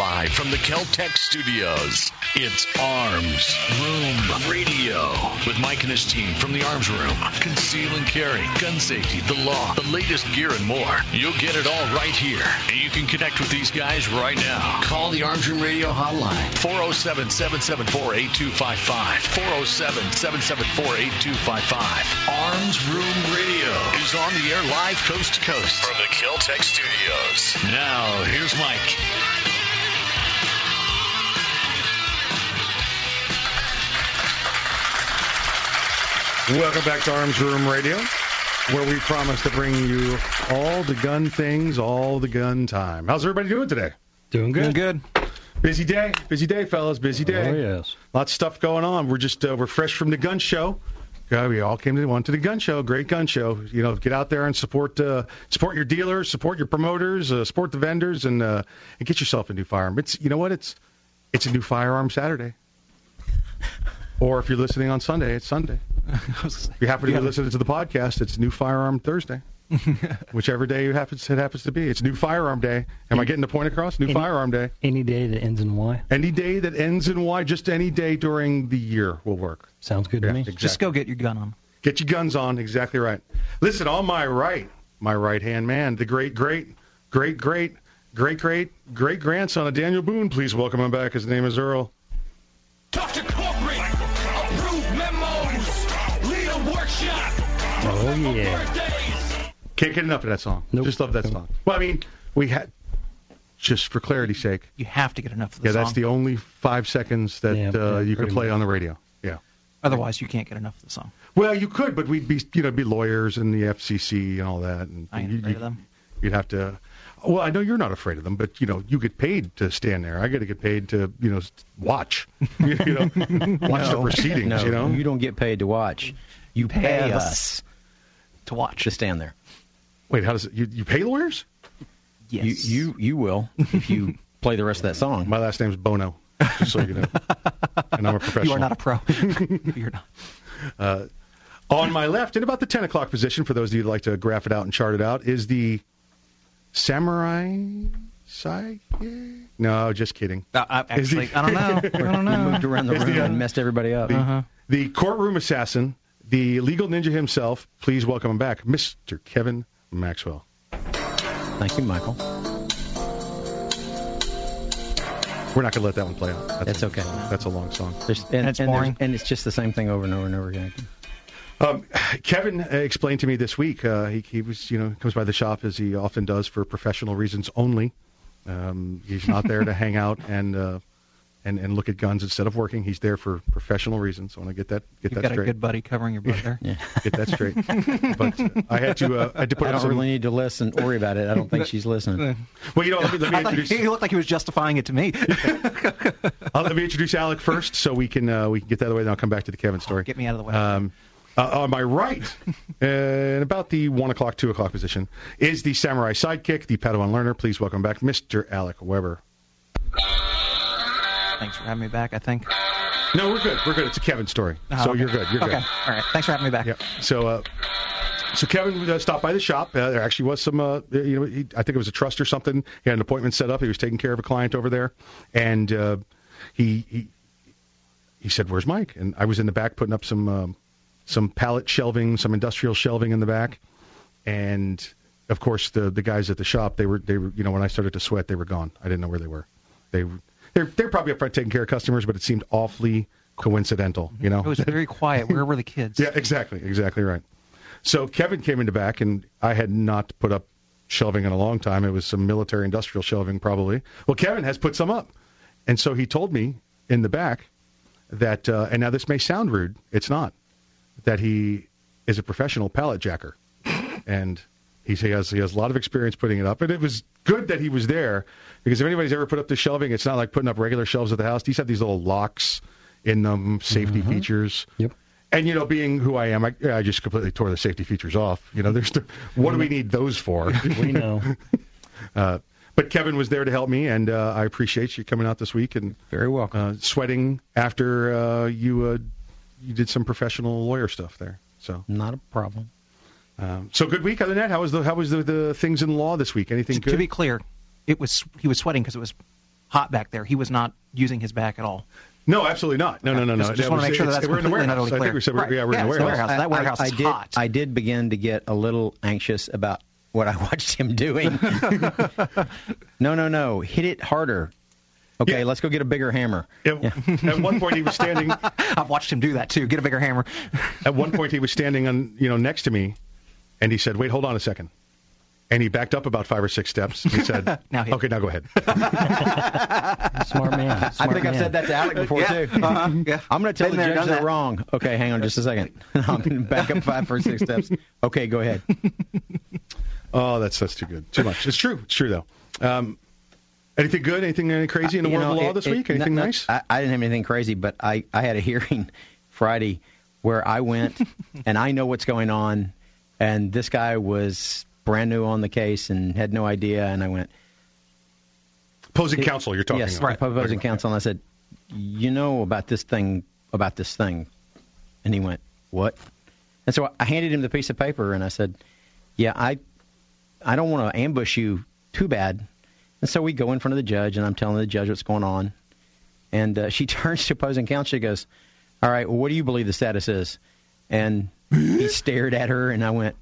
Live from the Keltec studios, it's Arms Room Radio with Mike and his team from the Arms Room. Conceal and carry, gun safety, the law, the latest gear, and more. You'll get it all right here. And you can connect with these guys right now. Call the Arms Room Radio hotline. 407 774 8255. 407 774 8255. Arms Room Radio is on the air live coast to coast from the Keltec studios. Now, here's Mike. Welcome back to Arms Room Radio, where we promise to bring you all the gun things, all the gun time. How's everybody doing today? Doing good. Doing good. Busy day, busy day, fellas, busy day. Oh yes. Lots of stuff going on. We're just uh, we're fresh from the gun show. Yeah, we all came to one to the gun show. Great gun show. You know, get out there and support uh, support your dealers, support your promoters, uh, support the vendors, and uh, and get yourself a new firearm. It's you know what? It's it's a new firearm Saturday. Or if you're listening on Sunday, it's Sunday. If you happen to be listening to the podcast, it's New Firearm Thursday. Whichever day you happens, it happens to be. It's New Firearm Day. Am I getting the point across? New Any- Firearm Day. Any day that ends in Y Any day that ends in Y, just any day during the year will work. sounds good Yeah, to me. exactly. Just go get your gun on. Get your guns on. Exactly right. Listen, on my right, my right hand man, the great, great, great, great, great, great, great grandson of Daniel Boone. Please welcome him back. His name is Earl. Dr. Corporate, Oh yeah. Can't get enough of that song. Nope. Just love that song. Well, I mean, we had, just for clarity's sake, You have to get enough of the yeah, song. that's the only five seconds that Yeah, uh, yeah, you could play much. on the radio. Yeah. Otherwise, you can't get enough of the song. Well, you could, but we'd be, you know, be lawyers and the FCC and all that. And I ain't you, afraid you- of them. You'd have to. Well, I know you're not afraid of them, but you know, you get paid to stand there. I got to get paid to, you know, watch. you know, watch the proceedings. No, you know. you don't get paid to watch. You pay, Pay us, us to watch. to stand there. Wait, how does it? You, you pay lawyers? Yes. You, you you will if you play the rest of that song. My last name's Bono, just so you know. and I'm a professional. You are not a pro. You're not. On my left, in about the 10 o'clock position, for those of you who'd like to graph it out and chart it out, is the samurai psychic. No, just kidding. Uh, I, Is he- actually, I don't know. I don't You know. moved around the room the, uh, and messed everybody up. Uh-huh. The courtroom assassin, the legal ninja himself. Please welcome him back, Mr. Kevin Maxwell. Thank you, Michael. We're not going to let that one play out. That's okay. That's a long song. There's, and, it's and boring. and it's just the same thing over and over and over again. Um, Kevin uh, explained to me this week. Uh, he, he was, you know, comes by the shop as he often does for professional reasons only. Um, he's not there to hang out and uh, and and look at guns instead of working. He's there for professional reasons. I want to get that get You've that got a straight. good buddy covering your butt there. Yeah. Get that straight. but uh, I had to uh, I had to put I don't some. really need to listen, worry about it. I don't think she's listening. Well, you know, let me, let me introduce he looked like he was justifying it to me. uh, let me introduce Alec first, so we can uh, we can get that away. Then I'll come back to the Kevin story. Get me out of the way. Um, uh, on my right, in about the one o'clock, two o'clock position, is the samurai sidekick, the Padawan learner. Please welcome back, Mr. Alec Weber. Thanks for having me back. I think. No, we're good. We're good. It's a Kevin story, Oh, so okay. you're good. You're okay. good. All right. Thanks for having me back. Yeah. So, uh, so Kevin uh, stopped by the shop. Uh, there actually was some, uh, you know, he, I think it was a trust or something. He had an appointment set up. He was taking care of a client over there, and uh, he he he said, "Where's Mike?" And I was in the back putting up some um, some pallet shelving, some industrial shelving in the back, and of course the the guys at the shop they were they were you know when I started to sweat they were gone. I didn't know where they were. They were- they're they're probably up front taking care of customers, but it seemed awfully coincidental. You know, It was very quiet. Where were the kids? yeah, exactly, exactly right. So Kevin came into back, and I had not put up shelving in a long time. It was some military industrial shelving, probably. Well, Kevin has put some up, and so he told me in the back that, uh, and now this may sound rude, it's not, that he is a professional pallet jacker, and he he has he has a lot of experience putting it up, and it was good that he was there because if anybody's ever put up the shelving, it's not like putting up regular shelves at the house. These have these little locks in them, safety features. Yep. And you know, being who I am, I, I just completely tore the safety features off. You know, there's the, what do we need those for? We know. uh, but Kevin was there to help me, and uh, I appreciate you coming out this week and Very welcome. uh, sweating after uh, you uh, you did some professional lawyer stuff there. So, Not a problem. Um, so good week. Other than that, how was the how was the, the things in law this week? Anything To, good? to be clear, it was he was sweating because it was hot back there. He was not using his back at all. No, absolutely not. No, no, no, no. Just- just wanna make sure that that's we're in the warehouse. utterly I think clear. we said we're, Right. yeah, we're Yeah, in the it's warehouse. warehouse. That warehouse I, is did, hot. I did begin to get a little anxious about what I watched him doing. no, no, no. Hit it harder. Okay, Yeah. let's go get a bigger hammer. At, at one point, he was standing. I've watched him do that too. Get a bigger hammer. At one point, he was standing on, you know, next to me, and he said, "Wait, hold on a second. And he backed up about five or six steps. He said, Now hit. "Okay, now go ahead." Smart man. I Smart think I've said that to Alec before Yeah. too. Uh-huh. Yeah. I'm going to tell Been the there, judge done they're that. wrong. Okay, hang on just a second. I'm going to back up five or six steps. Okay, go ahead. Oh, that's that's too good. Too much. It's true. It's true though. Um, anything good? Anything any crazy in the You world of law it- this it- week? Anything no- no, nice? I, I didn't have anything crazy, but I, I had a hearing Friday where I went and I know what's going on, and this guy was brand new on the case and had no idea, and I went, Opposing counsel, you're talking yes, about. opposing counsel, and I said, you know about this thing, about this thing, and he went, what? And so I handed him the piece of paper, and I said, yeah, I, I don't want to ambush you too bad. And so we go in front of the judge, and I'm telling the judge what's going on. And uh, she turns to opposing counsel. She goes, "All right, well, what do you believe the status is?" And he stared at her, and I went,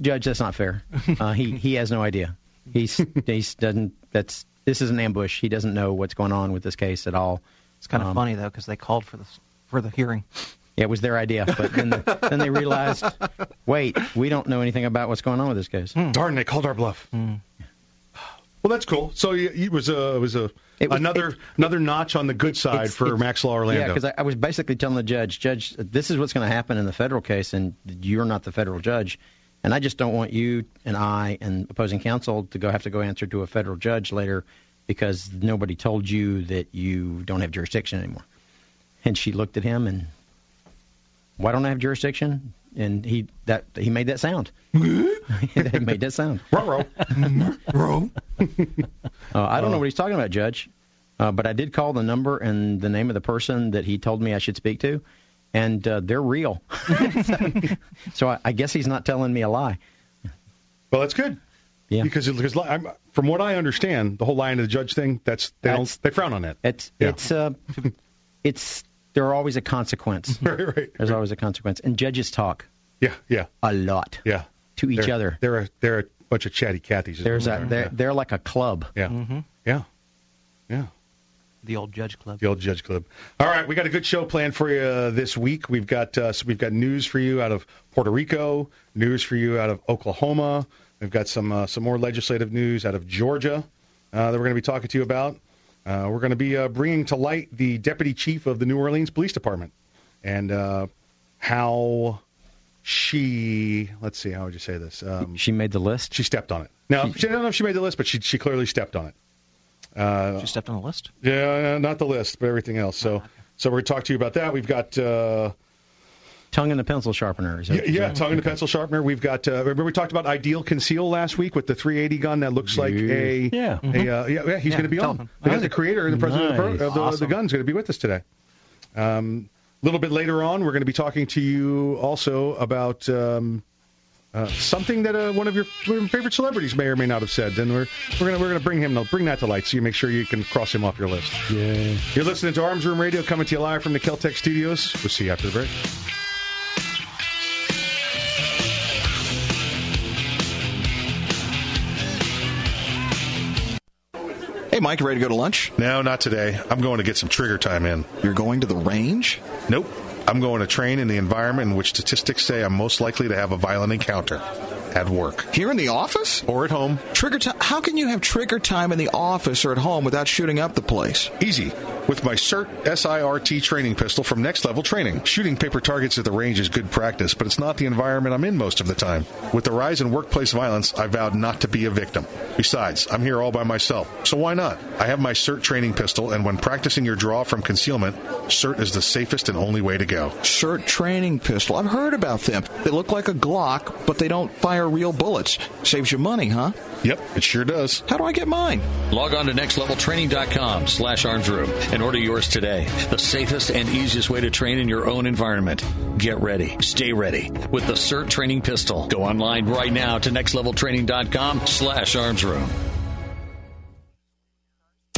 "Judge, that's not fair. Uh, he he has no idea. He's he's doesn't. That's this is an ambush. He doesn't know what's going on with this case at all. It's kind of Um, funny though because they called for the for the hearing. Yeah, it was their idea, but then the, then they realized, wait, we don't know anything about what's going on with this case. Darn, they called our bluff. Well, that's cool. So it was a it was a It was- another it- another notch on the good side for Max Law Orlando. Yeah, because I, I was basically telling the judge, Judge, this is what's going to happen in the federal case, and you're not the federal judge, and I just don't want you and I and opposing counsel to go have to go answer to a federal judge later because nobody told you that you don't have jurisdiction anymore. And she looked at him and, why don't I have jurisdiction? And he that he made that sound. he made that sound. Ruh-roh. Uh, I don't know what he's talking about, Judge, uh, but I did call the number and the name of the person that he told me I should speak to, and uh, they're real. so I, I guess he's not telling me a lie. Well, that's good. Yeah. Because because li- I'm, from what I understand, the whole lying to the judge thing that's they That's- don't they frown on that. It's Yeah. it's uh, it's there's always a consequence. right, right. There's always a consequence, and judges talk Yeah, yeah, a lot yeah. to each They're- other. They're a, they're a bunch of chatty cathies. is There's what a they they're, are. they're like a club. yeah, Mm-hmm. yeah, yeah. The old judge club. The old Judge Club. All right, we got a good show planned for you uh, this week. We've got uh, so we've got news for you out of Puerto Rico, news for you out of Oklahoma. We've got some uh, some more legislative news out of Georgia uh, that we're going to be talking to you about. Uh, we're going to be uh, bringing to light the deputy chief of the New Orleans Police Department and uh, how she let's see how would you say this um, She made the list. she stepped on it. Now she, I don't know if she made the list, but she she clearly stepped on it. Uh, She stepped on the list. yeah, not the list, but everything else. So, so we're going to talk to you about that. We've got, uh, Tongue and the pencil sharpener. Is yeah, tongue and the pencil sharpener. We've got, uh, remember we talked about Ideal Conceal last week with the 380 gun that looks like a, Yeah. a uh, yeah, yeah, he's Yeah, going to be on. him. The, the creator and the president of the, pro- Nice. of the, the Awesome. gun's going to be with us today. Um, a little bit later on, we're going to be talking to you also about um, uh, something that uh, one of your favorite celebrities may or may not have said, Then we're we're going to we're to bring him bring that to light, so you make sure you can cross him off your list. Yeah. You're listening to Arms Room Radio coming to you live from the Keltec studios. We'll see you after the break. Hey, Mike, you ready to go to lunch? No, not today. I'm going to get some trigger time in. You're going to the range? Nope. I'm going to train in the environment in which statistics say I'm most likely to have a violent encounter at work Here in the office? or at home. Trigger time? How can you have trigger time in the office or at home without shooting up the place? Easy. With my CERT SIRT training pistol from Next Level Training. Shooting paper targets at the range is good practice, but it's not the environment I'm in most of the time. With the rise in workplace violence, I vowed not to be a victim. Besides, I'm here all by myself, so why not? I have my SIRT training pistol, and when practicing your draw from concealment, SIRT is the safest and only way to go. SIRT training pistol. I've heard about them. They look like a Glock, but they don't fire real bullets. Saves you money, huh? Yep, it sure does. How do I get mine? Log on to nextleveltraining.com slash armsroom and order yours today. The safest and easiest way to train in your own environment. Get ready. Stay ready with the SIRT training pistol. Go online right now to nextleveltraining.com slash armsroom.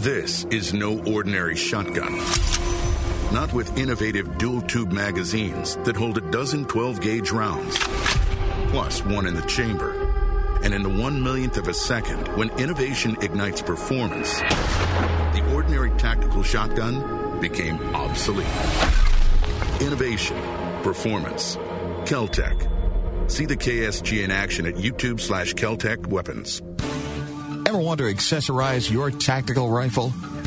This is no ordinary shotgun. Not with innovative dual tube magazines that hold a dozen 12 gauge rounds, plus one in the chamber. And in the one millionth of a second, when innovation ignites performance, the ordinary tactical shotgun became obsolete. Innovation, performance, Keltec. See the KSG in action at YouTube slash Keltec Weapons. Ever want to accessorize your tactical rifle?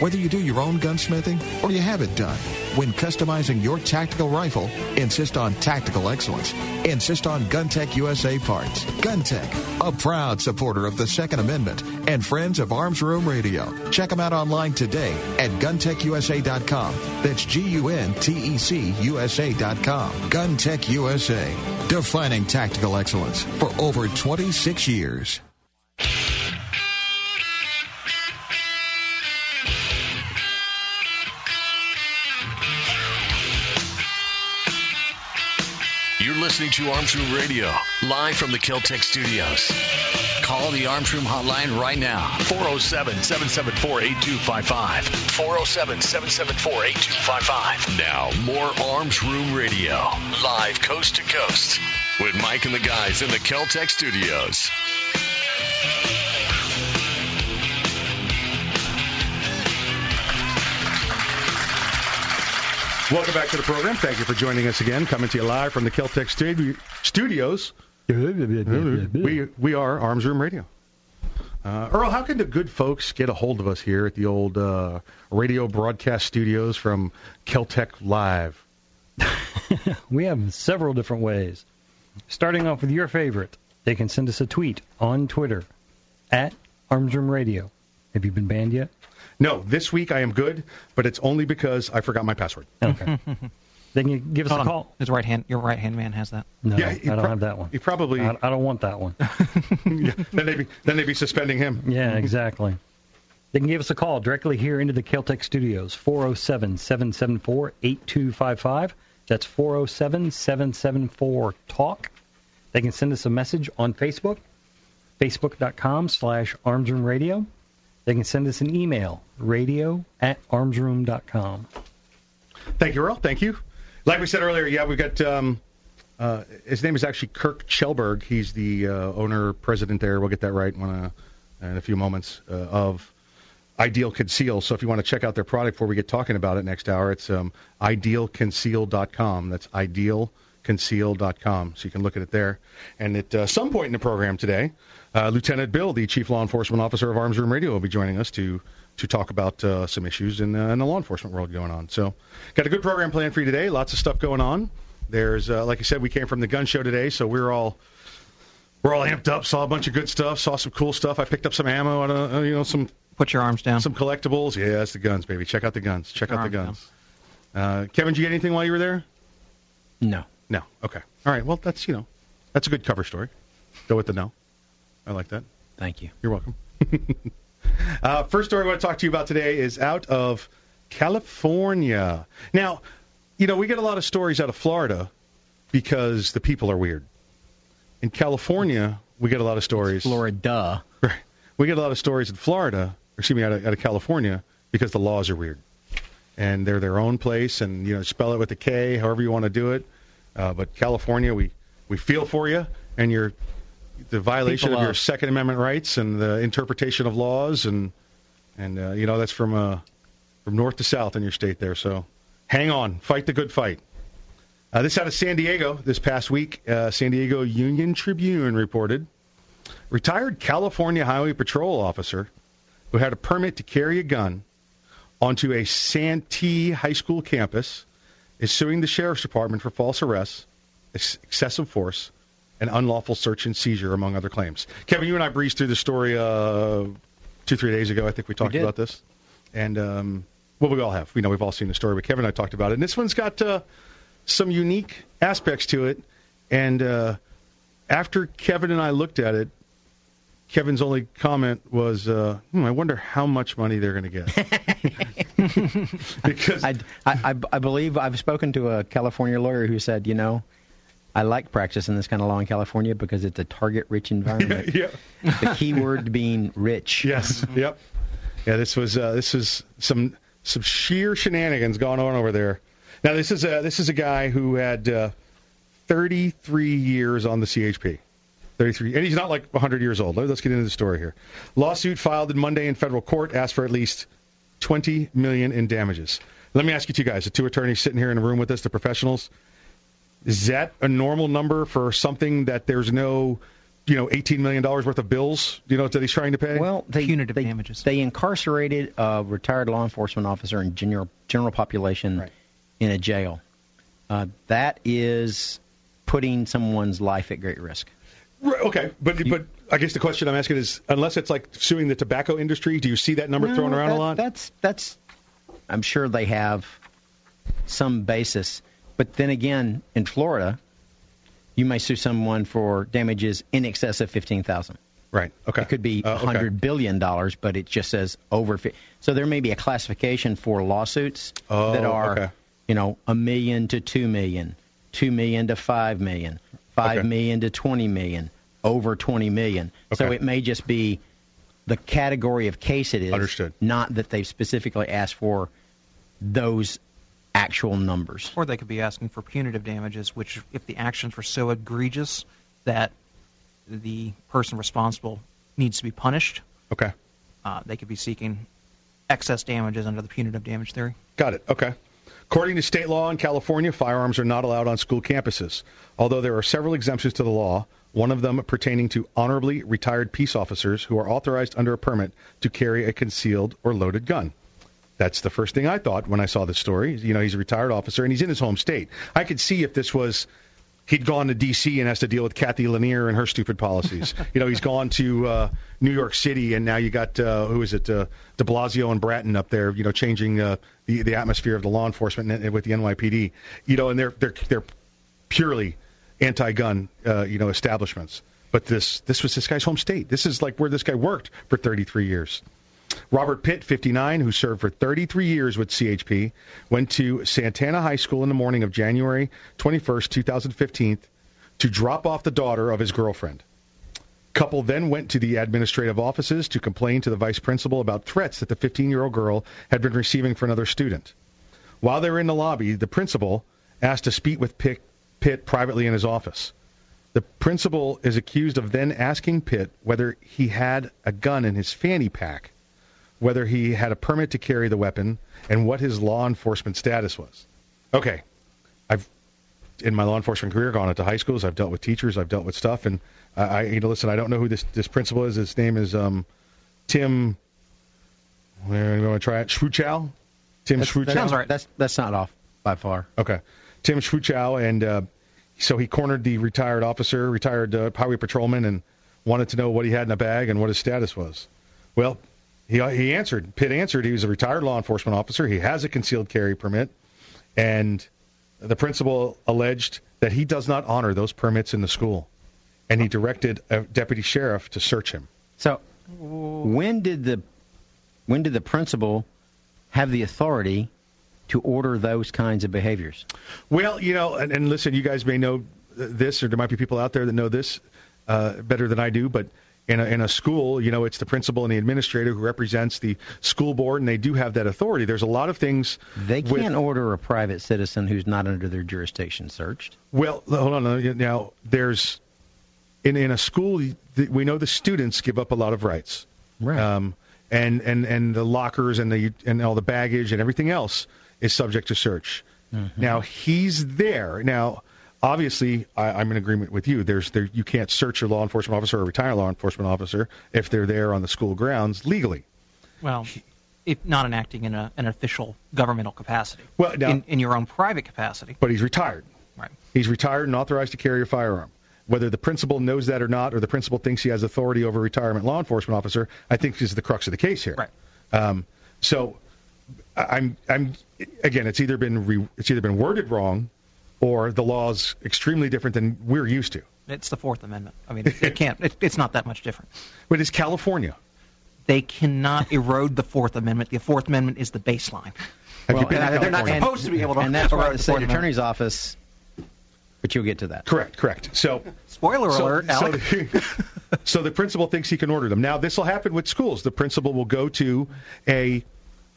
Whether you do your own gunsmithing or you have it done, when customizing your tactical rifle, insist on tactical excellence. Insist on GunTech USA parts. GunTech, a proud supporter of the Second Amendment and friends of Arms Room Radio. Check them out online today at guntechusa.com. That's G-U-N-T-E-C USA.com. GunTech USA, defining tactical excellence for over 26 years. Listening to Arms Room Radio, live from the Keltec studios. Call the Arms Room hotline right now. 407 774 8255. 407 774 8255. Now, more Arms Room Radio, live coast to coast, with Mike and the guys in the Keltec studios. Welcome back to the program. Thank you for joining us again. Coming to you live from the Keltec studi- studios. We we are Arms Room Radio. Uh, Earl, how can the good folks get a hold of us here at the old uh, radio broadcast studios from Keltec Live? we have several different ways. Starting off with your favorite, they can send us a tweet on Twitter at Arms Room Radio. Have you been banned yet? No, this week I am good, but it's only because I forgot my password. Oh. Okay. they can give us Hold a on. call. His right hand, your right hand man has that. No, Yeah, I don't prob- have that one. He probably I, I don't want that one. yeah, then they'd be then they'd be suspending him. Yeah, exactly. They can give us a call directly here into the Keltec studios, 407 774 8255. That's 407 774 TALK. They can send us a message on Facebook, facebook.com slash armsroomradio. They can send us an email, radio at armsroom.com. Thank you, Earl. Thank you. Like we said earlier, yeah, we've got um, uh, his name is actually Kirk Kjellberg. He's the uh, owner president there. We'll get that right in a, in a few moments uh, of Ideal Conceal. So if you want to check out their product before we get talking about it next hour, it's um, idealconceal.com. That's idealconceal.com. So you can look at it there. And at uh, some point in the program today, uh, Lieutenant Bill, the Chief Law Enforcement Officer of Arms Room Radio, will be joining us to to talk about uh, some issues in, uh, in the law enforcement world going on. So, got a good program planned for you today. Lots of stuff going on. There's, uh, like I said, we came from the gun show today, so we're all we're all amped up. Saw a bunch of good stuff. Saw some cool stuff. I picked up some ammo and uh, you know some Put your arms down. some collectibles. Yeah, that's the guns, baby. Check out the guns. Check out the guns. Uh, Kevin, did you get anything while you were there? No. No. Okay. All right. Well, that's you know, that's a good cover story. Go with the no. I like that. Thank you. You're welcome. uh, first story I want to talk to you about today is out of California. Now, you know, we get a lot of stories out of Florida because the people are weird. In California, we get a lot of stories. Florida. Right. We get a lot of stories in Florida, or excuse me, out of, out of California, because the laws are weird, and they're their own place, and you know, spell it with a K, however you want to do it. Uh, but California, we we feel for you, and you're the violation People of your. Second Amendment rights and the interpretation of laws, and and uh, you know that's from uh, from north to south in your state there. So hang on, fight the good fight. Uh, this out of San Diego this past week. Uh, San Diego Union Tribune reported retired California Highway Patrol officer who had a permit to carry a gun onto a Santee High School campus is suing the sheriff's department for false arrests, ex- excessive force, and unlawful search and seizure, among other claims. Kevin, you and I breezed through the story uh, two, three days ago. I think we talked did. about this, and um, well, we all have. We know we've all seen the story, but Kevin and I talked about it. And this one's got uh, some unique aspects to it. And uh, after Kevin and I looked at it, Kevin's only comment was, uh, hmm, "I wonder how much money they're going to get." because I, I, I, I believe I've spoken to a California lawyer who said, you know, I like practicing this kind of law in California because it's a target-rich environment. yeah, the key word being rich. yes, yep, yeah. This was uh, this is some some sheer shenanigans going on over there. Now this is a this is a guy who had uh, 33 years on the CHP. 33, and he's not like 100 years old. Let's get into the story here. Lawsuit filed in Monday in federal court asked for at least 20 million in damages. Let me ask you two guys, the two attorneys sitting here in the room with us, the professionals. Is that a normal number for something that there's no, you know, 18 million dollars worth of bills, you know, that he's trying to pay? Well, they, Punitive they, damages. They incarcerated a retired law enforcement officer in general general population Right. in a jail. Uh, that is putting someone's life at great risk. Right, okay, but but I guess the question I'm asking is, unless it's like suing the tobacco industry, do you see that number thrown around that- a lot? That's that's. I'm sure they have some basis, but then again, in Florida, you may sue someone for damages in excess of fifteen thousand. right. Okay. It could be Uh, a okay. hundred billion dollars, but it just says over. fi- So there may be a classification for lawsuits Oh, that are, okay. you know, a million to two million, two million to five million, five Okay. million to twenty million, over twenty million. So it may just be the category of case it is. Understood. Not that they've specifically asked for those actual numbers. Or they could be asking for punitive damages, which, if the actions were so egregious that the person responsible needs to be punished, Okay. uh, they could be seeking excess damages under the punitive damage theory. Got it. Okay. According to state law in California, firearms are not allowed on school campuses. Although there are several exemptions to the law, one of them pertaining to honorably retired peace officers who are authorized under a permit to carry a concealed or loaded gun. That's the first thing I thought when I saw the story. You know, he's a retired officer and he's in his home state. I could see if this was he'd gone to D.C. and has to deal with Cathy Lanier and her stupid policies. you know, he's gone to uh, New York City and now you got uh, who is it, uh, De Blasio and Bratton up there. You know, changing uh, the the atmosphere of the law enforcement with the NYPD. You know, and they're they're they're purely anti-gun, uh, you know, establishments. But this this was this guy's home state. This is like where this guy worked for 33 years. Robert Pitt, 59, who served for 33 years with CHP, went to Santana High School in the morning of January 21st, 2015, to drop off the daughter of his girlfriend. Couple then went to the administrative offices to complain to the vice principal about threats that the 15-year-old girl had been receiving from another student. While they were in the lobby, the principal asked to speak with Pitt, Pitt privately in his office. The principal is accused of then asking Pitt whether he had a gun in his fanny pack, whether he had a permit to carry the weapon, and what his law enforcement status was. Okay, I've in my law enforcement career gone into high schools. I've dealt with teachers. I've dealt with stuff, and I, I you know, listen. I don't know who this this principal is. His name is um, Tim. Where you going to try it? Schwuchow? Tim That's, Schwuchow. that's, that's that's not off by far. Okay. Tim Schwuchow, and uh, so he cornered the retired officer, retired uh, highway patrolman, and wanted to know what he had in a bag and what his status was. Well, he he answered. Pitt answered he was a retired law enforcement officer. He has a concealed carry permit, and the principal alleged that he does not honor those permits in the school, and he directed a deputy sheriff to search him. So when did the when did the principal have the authority to order those kinds of behaviors? Well, you know, and, and listen, you guys may know this, or there might be people out there that know this uh, better than I do, but in a, in a school, you know, it's the principal and the administrator who represents the school board, and they do have that authority. There's a lot of things. They can't order a private citizen who's not under their jurisdiction searched. Well, hold on. Now, there's in in a school, we know the students give up a lot of rights. Right. Um, and and and the lockers and the and all the baggage and everything else is subject to search. Now he's there. Now, obviously, I, I'm in agreement with you. There's there you can't search a law enforcement officer or a retired law enforcement officer if they're there on the school grounds legally. Well, if not enacting in a, an official governmental capacity. Well, now- in, in your own private capacity. But he's retired. Right. He's retired and authorized to carry a firearm. Whether the principal knows that or not, or the principal thinks he has authority over a retirement law enforcement officer, I think is the crux of the case here. Right. Um, so I'm I'm again, it's either been re, it's either been worded wrong, or the law's extremely different than we're used to. It's the Fourth Amendment. I mean, it, it can't. It, it's not that much different. But it's California. They cannot erode the Fourth Amendment. The Fourth Amendment is the baseline. Well, you been to and they're not California? supposed to be able to and that's why the the state attorney's office. But you'll get to that. Correct, correct. So Spoiler so, alert, so the, so the principal thinks he can order them. Now this will happen with schools. The principal will go to a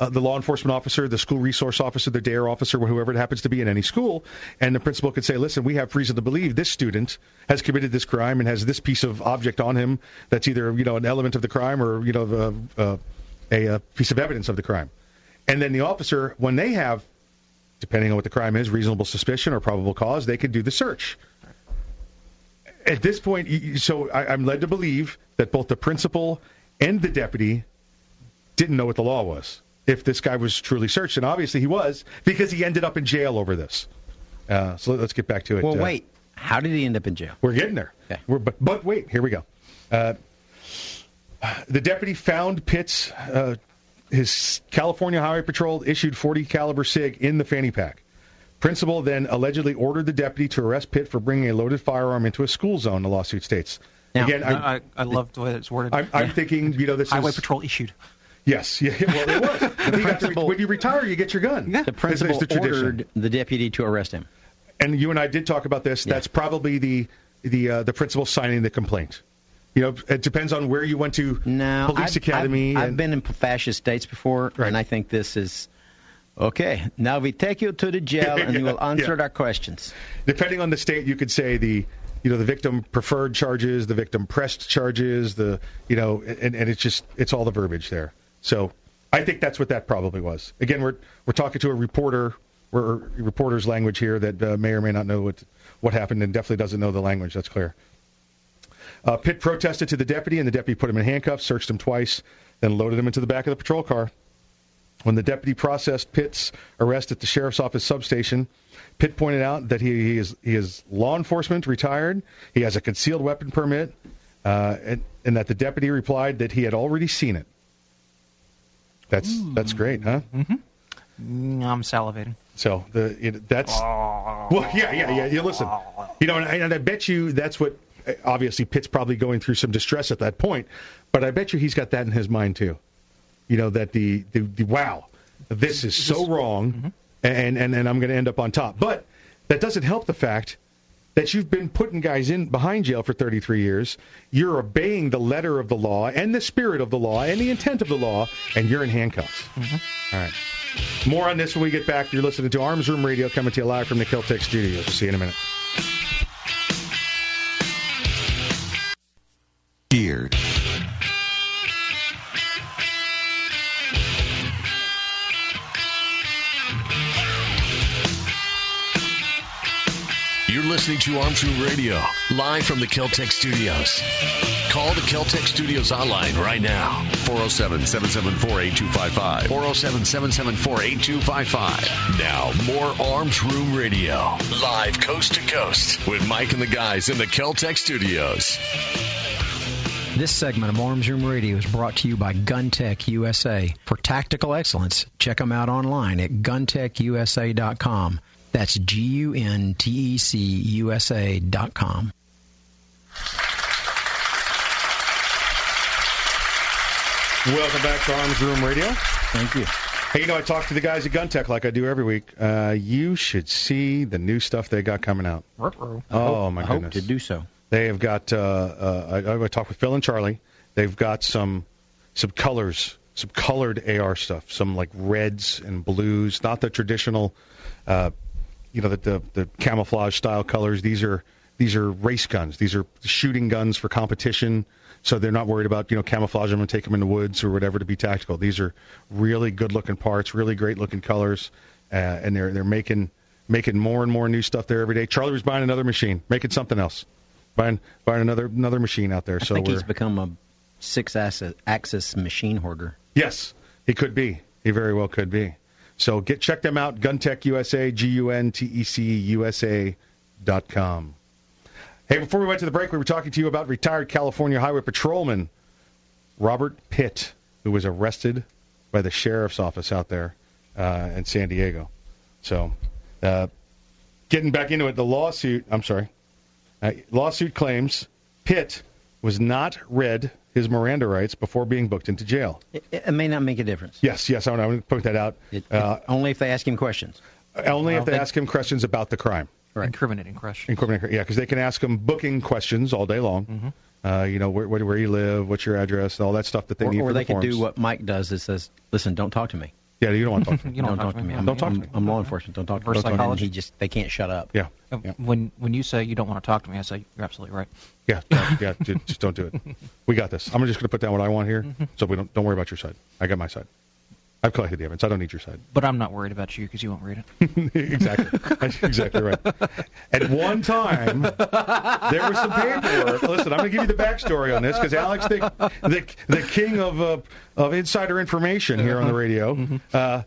uh, the law enforcement officer, the school resource officer, the DARE officer, whoever it happens to be in any school, and the principal could say, "Listen, we have reason to believe this student has committed this crime and has this piece of object on him that's either you know an element of the crime or you know the, uh, a, a piece of evidence of the crime." And then the officer, when they have, depending on what the crime is, reasonable suspicion or probable cause, they can do the search at this point, so I, I'm led to believe that both the principal and the deputy didn't know what the law was. If this guy was truly searched, and obviously he was, because he ended up in jail over this. Uh, so let's get back to it. Well, Uh, wait. How did he end up in jail? we're getting there. Okay. We're, but, but wait, here we go. Uh, the deputy found Pitts, uh, his California Highway Patrol issued 40 caliber SIG in the fanny pack. Principal then allegedly ordered the deputy to arrest Pitt for bringing a loaded firearm into a school zone. The lawsuit states. Now, Again, I'm, I, I love the way it's worded. I'm, I'm thinking, you know, this Highway is Patrol issued. Yes, yeah, well, it was. You got to re- when you retire, you get your gun. Yeah. The It's- principal it's the tradition. ordered the deputy to arrest him. and you and I did talk about this. Yeah. That's probably the the uh, the principal signing the complaint. You know, it depends on where you went to No, police I've, academy. I've, I've been in fascist states before, Right. and I think this is okay. Now we take you to the jail, and you will answer yeah. our questions. depending on the state, you could say the you know the victim preferred charges, the victim pressed charges, the you know, and, and it's just it's all the verbiage there. So I think that's what that probably was. Again, we're we're talking to a reporter, reporter's language here that uh, may or may not know what what happened and definitely doesn't know the language. That's clear. Uh, Pitt protested to the deputy, and the deputy put him in handcuffs, searched him twice, then loaded him into the back of the patrol car. When the deputy processed Pitt's arrest at the sheriff's office substation, Pitt pointed out that he, he is he is law enforcement retired. He has a concealed weapon permit, uh, and, and that the deputy replied that he had already seen it. That's that's great, huh? Mm, I'm salivating. So the it, that's well, yeah, yeah, yeah. You listen, you know, and I, and I bet you that's what. Obviously, Pitt's probably going through some distress at that point, but I bet you he's got that in his mind too. You know that the the, the wow, this is so wrong, and and and I'm going to end up on top. But that doesn't help the fact that you've been putting guys in behind jail for 33 years. You're obeying the letter of the law and the spirit of the law and the intent of the law, and you're in handcuffs. Mm-hmm. All right. More on this when we get back. You're listening to Arms Room Radio coming to you live from the Keltec studios. We'll see you in a minute. Listening to Arms Room Radio, live from the Keltec studios. Call the Keltec studios hotline right now. 407 774 8255. 407 774 8255. Now, more Arms Room Radio, live coast to coast with Mike and the guys in the Keltec studios. This segment of Arms Room Radio is brought to you by GunTech USA. For tactical excellence, check them out online at guntechusa.com. That's G U N T E C U S A dot com. Welcome back to Arms Room Radio. Thank you. Hey, you know, I talk to the guys at Gun Tech like I do every week. Uh, you should see the new stuff they got coming out. Ruh-roh. Oh, my I goodness. hope to do so. They have got. Uh, uh, I, I talked with Phil and Charlie. They've got some some colors, some colored AR stuff, some like reds and blues, not the traditional, uh, you know, the, the the camouflage style colors. These are these are race guns. These are shooting guns for competition. So they're not worried about you know camouflage them and take them in the woods or whatever to be tactical. These are really good looking parts, really great looking colors, uh, and they're they're making making more and more new stuff there every day. Charlie was buying another machine, making something else, buying buying another another machine out there. I so think he's become a six-axis axis machine hoarder. Yes, he could be. He very well could be. So get check them out. Guntech USA, G U N T E C USA dot com. Hey, before we went to the break, we were talking to you about retired California Highway Patrolman Robert Pitt, who was arrested by the sheriff's office out there uh, in San Diego. So, uh, getting back into it, the lawsuit. I'm sorry. Uh, lawsuit claims Pitt was not read his Miranda rights before being booked into jail. It, it may not make a difference. Yes, yes, I want to point that out. It, Uh, only if they ask him questions. only well, if they they- ask him questions about the crime. Right. Incriminating question. Incriminating, yeah, because they can ask him booking questions all day long. Mm-hmm. Uh, you know, where, where, where you live, what's your address, all that stuff that they or need or for they the could forms. do what Mike does. It says, "Listen, don't talk to me. Yeah, you don't want to talk to me. You don't talk to me. I'm, Don't talk to I'm, me. I'm law enforcement. Don't talk to me." Reverse psychology. Just they can't shut up. Yeah, yeah, When when you say you don't want to talk to me, I say you're absolutely right. yeah, yeah, yeah ju- just don't do it. We got this. I'm just going to put down what I want here, Mm-hmm. so we don't don't worry about your side. I got my side. I've collected the evidence. I don't need your side. But I'm not worried about you because you won't read it. exactly. That's exactly right. At one time, there was some paperwork. Listen, I'm going to give you the backstory on this because Alex, the, the the king of uh, of insider information here on the radio, uh,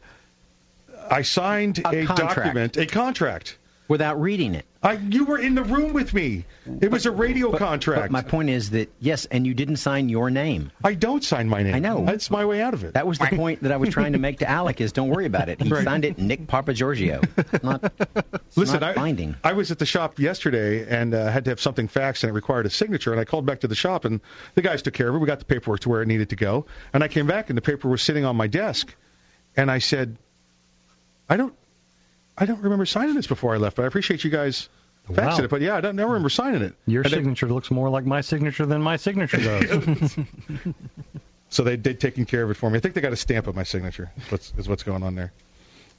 I signed A a, document, a contract. Without reading it. I, you were in the room with me. It was a radio But- contract. But my point is that yes, and you didn't sign your name. I don't sign my name. I know. That's my way out of it. That was the point that I was trying to make to Alec. Is don't worry about it. He Right. signed it Nick Papagiorgio. It's not. It's Listen, not I, binding. I was at the shop yesterday and uh, had to have something faxed and it required a signature. And I called back to the shop and the guys took care of it. We got the paperwork to where it needed to go. And I came back and the paper was sitting on my desk. And I said, I don't, I don't remember signing this before I left, but I appreciate you guys faxing Wow. it. But yeah, I don't never remember signing it. Your And signature looks more like my signature than my signature does. So they did taking care of it for me. I think they got a stamp of my signature. Is what's, is what's going on there.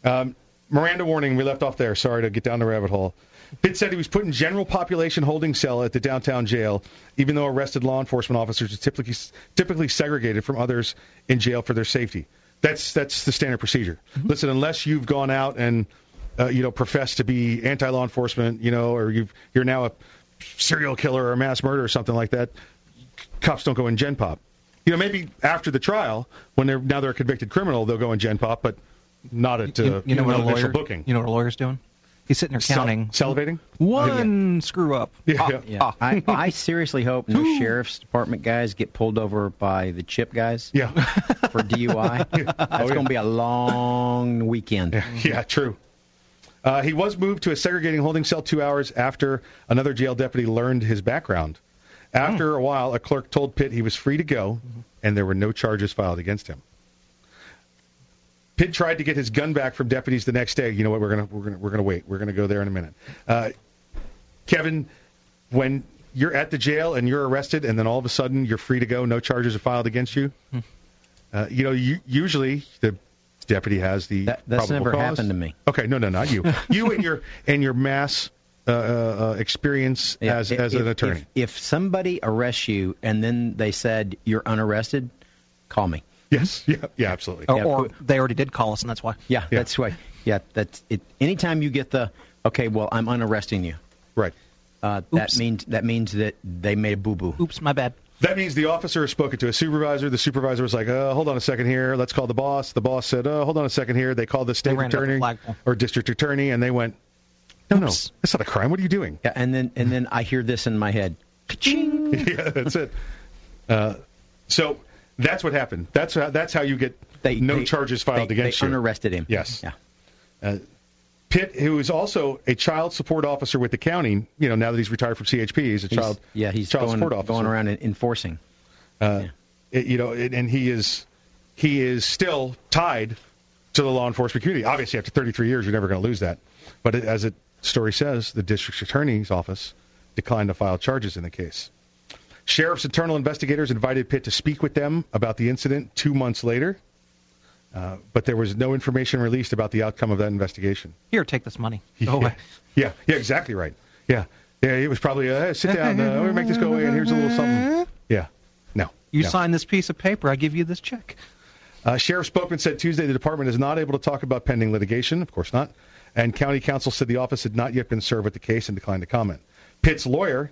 Um, Miranda warning. We left off there. Sorry to get down the rabbit hole. Pitt said he was put in general population holding cell at the downtown jail, even though arrested law enforcement officers are typically typically segregated from others in jail for their safety. That's that's the standard procedure. Listen, unless you've gone out and uh, you know profess to be anti-law enforcement, you know, or you've you're now a serial killer or a mass murderer or something like that, cops don't go in gen pop. You know, maybe after the trial, when they're now they're a convicted criminal, they'll go in gen pop, but not at uh, you, you know what a lawyer booking. You know what a lawyer's doing? He's sitting there Sal- counting salivating. one screw up. Yeah, Ah, yeah. Yeah. ah. I, I seriously hope no sheriff's department guys get pulled over by the chip guys Yeah, for DUI. That's Oh, yeah. going to be a long weekend. yeah, yeah, true. Uh, he was moved to a segregating holding cell two hours after another jail deputy learned his background. After a while, a clerk told Pitt he was free to go, and there were no charges filed against him. Pitt tried to get his gun back from deputies the next day. You know what? We're gonna we're gonna we're gonna wait. We're gonna go there in a minute. Uh, Kevin, when you're at the jail and you're arrested, and then all of a sudden you're free to go, no charges are filed against you. Uh, you know, you, usually the deputy has the That- that's probable never cause. happened to me. Okay, no, no, not you. you and your and your mass uh, uh, uh, experience Yeah, as if- as an attorney. If, if somebody arrests you and then they said you're unarrested, call me. yes, yeah, yeah, absolutely. Or, Yeah, or they already did call us, and that's why. Yeah, Yeah. that's why. Yeah, that's it. Anytime you get the okay, well, I'm unarresting you. Right. Uh, that means that means that they made a boo boo. Oops, my bad. That means the officer has spoken to a supervisor. The supervisor was like, uh, hold on a second here. Let's call the boss. The boss said, uh, hold on a second here. They called the state up the attorney or district attorney, and they went, no, no, Oops. that's not a crime. What are you doing? Yeah, and then and then I hear this in my head. Ka-ching. yeah, that's it. Uh, so that's what happened. That's how, that's how you get They, no they- charges filed they, against they you. unarrested him. Yes. Yeah. Pitt, who is also a child support officer with the county, you know, now that he's retired from CHP, he's a He's, child. yeah, he's child going, support officer. going around and enforcing. Uh, yeah. it- you know, it, and he is he is still tied to the law enforcement community. Obviously, after 33 years, you're never going to lose that. But it, as the story says, the district attorney's office declined to file charges in the case. Sheriff's internal investigators invited Pitt to speak with them about the incident two months later, uh, but there was no information released about the outcome of that investigation. Here, take this money. Yeah. Away. Yeah, yeah, exactly right. Yeah. Yeah, it was probably uh, sit down. Uh, let me make this go away, and here's a little something. Yeah, no. You no. sign this piece of paper, I give you this check. Uh, Sheriff Spokman said Tuesday the department is not able to talk about pending litigation. Of course not. And county counsel said the office had not yet been served with the case and declined to comment. Pitt's lawyer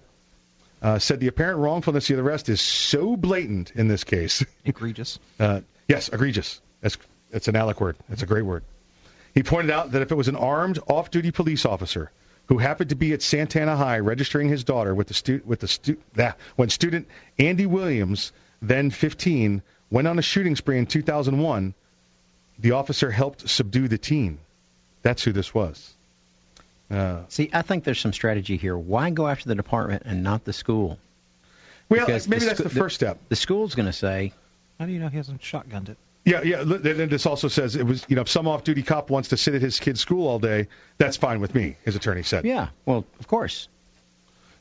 uh, said the apparent wrongfulness of the arrest is so blatant in this case. Egregious. Uh, yes, egregious. That's that's an ALEC word. It's a great word. He pointed out that if it was an armed off-duty police officer who happened to be at Santana High registering his daughter with the stu- with the stu- that when student Andy Williams, then 15, went on a shooting spree in 2001, the officer helped subdue the teen. That's who this was. Uh, See, I think there's some strategy here. Why go after the department and not the school? well, Because maybe the that's sc- the first step. The school's going to say, How do you know he hasn't shotgunned it? Yeah, yeah. And this also says it was, you know, if some off-duty cop wants to sit at his kid's school all day, that's fine with me. His attorney said. yeah, well, of course.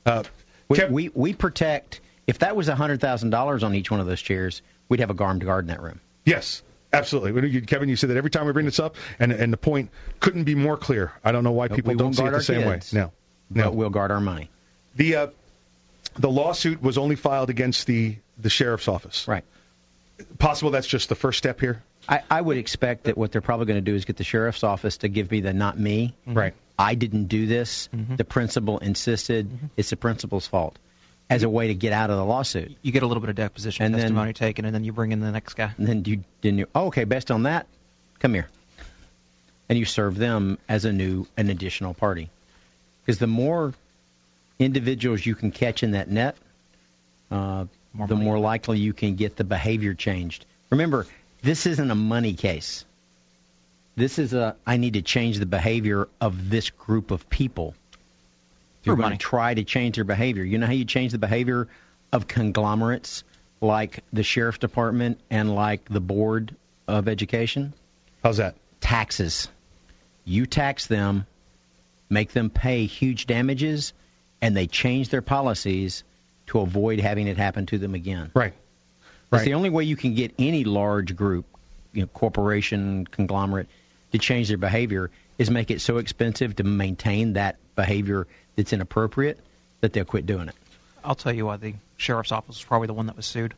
Uh, We, Kev- we, we protect, if that was $100,000 on each one of those chairs, we'd have a armed guard in that room. Yes, absolutely. Kevin, you said that every time we bring this up, and and the point couldn't be more clear. I don't know why people don't see it the same kids. way. No, But no. we'll guard our money. The uh, the lawsuit was only filed against the the sheriff's office. Right. Possible that's just the first step here. I, I would expect that what they're probably going to do is get the sheriff's office to give me the not me. Mm-hmm. Right. I didn't do this. Mm-hmm. The principal insisted. Mm-hmm. It's the principal's fault as a way to get out of the lawsuit. You get a little bit of deposition And then- testimony taken, and then you bring in the next guy. And then you didn't you, oh, okay, based on that, come here. And you serve them as a new, an additional party. Because the more individuals you can catch in that net, uh, More the more likely you can get the behavior changed. Remember, this isn't a money case. This is a I need to change the behavior of this group of people. You're going to try to change their behavior. You know how you change the behavior of conglomerates like the sheriff's department and like the board of education? How's that? Taxes. You tax them, make them pay huge damages, and they change their policies to avoid having it happen to them again. Right. That's Right. the only way you can get any large group, you know, corporation, conglomerate, to change their behavior is make it so expensive to maintain that behavior that's inappropriate that they'll quit doing it. I'll tell you why the sheriff's office was probably the one that was sued.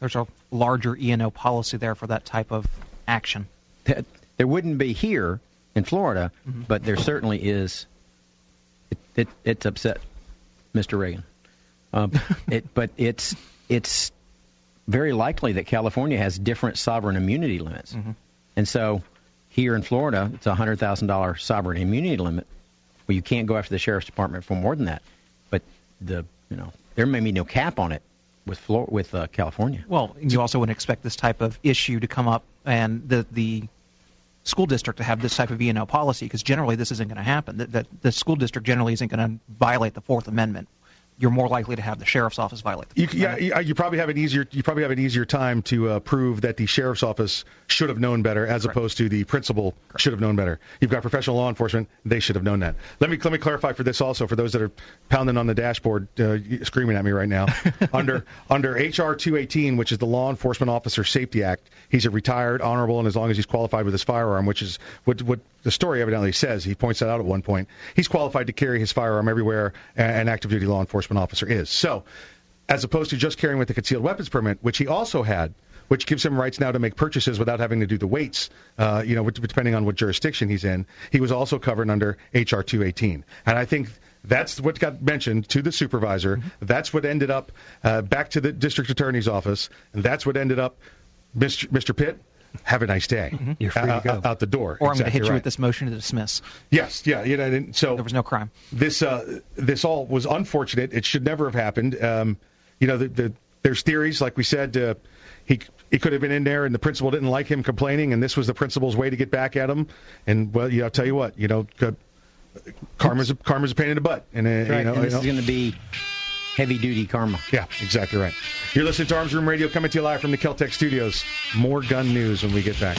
There's a larger E&O policy there for that type of action. That- There wouldn't be here in Florida, Mm-hmm. but there certainly is. It, it, it's upset Mr. Reagan. Um, it, but it's it's very likely that California has different sovereign immunity limits, Mm-hmm. and so here in Florida, it's a hundred thousand dollar sovereign immunity limit. Well, you can't go after the sheriff's department for more than that. But the you know there may be no cap on it with Flor- with uh, California. Well, you also wouldn't expect this type of issue to come up and the the school district to have this type of E&O policy because generally this isn't going to happen. That, that the school district generally isn't going to violate the Fourth Amendment. You're more likely to have the sheriff's office violate the You, yeah, you, probably have an easier you probably have an easier time to uh, prove that the sheriff's office should have known better, as opposed to the principal should have known better. You've got professional law enforcement; they should have known that. Let me let me clarify for this also for those that are pounding on the dashboard, uh, screaming at me right now. under under HR 218, which is the Law Enforcement Officer Safety Act, he's a retired, honorable, and as long as he's qualified with his firearm, which is what what the story evidently says. He points that out at one point. He's qualified to carry his firearm everywhere an active duty law enforcement officer is. So, as opposed to just carrying with a concealed weapons permit, which he also had, which gives him rights now to make purchases without having to do the waits, uh, you know, depending on what jurisdiction he's in. He was also covered under HR 218, and I think. That's what got mentioned to the supervisor. That's what ended up uh, back to the district attorney's office, and that's what ended up, Mr. Mr. Pitt. Have a nice day. You're free to go. out- out the door. or I'm going to Exactly hit you with this motion to dismiss. Yes, yeah, you know, and so There was no crime. this uh, this all was unfortunate. It should never have happened. Um, you know, the, the, there's theories, like we said, uh, he he could have been in there, and the principal didn't like him complaining, and this was the principal's way to get back at him. And well, yeah, I'll tell you what, you know, uh, karma's a, karma's a pain in the butt, and uh, Right, you know, and this you know- is going to be heavy duty karma. yeah, exactly right. You're listening to Arms Room Radio, coming to you live from the Keltec Studios. More gun news when we get back.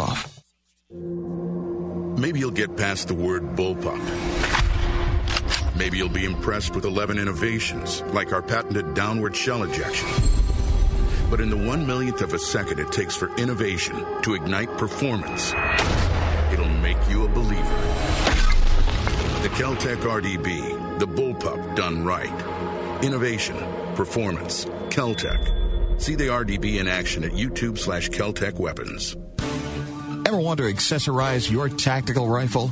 Maybe you'll get past the word bullpup. Maybe you'll be impressed with 11 innovations, like our patented downward shell ejection. But in the one millionth of a second it takes for innovation to ignite performance, it'll make you a believer. The Keltec RDB, the bullpup done right. Innovation, performance, Keltec. See the RDB in action at YouTube slash Keltec Weapons. Ever want to accessorize your tactical rifle?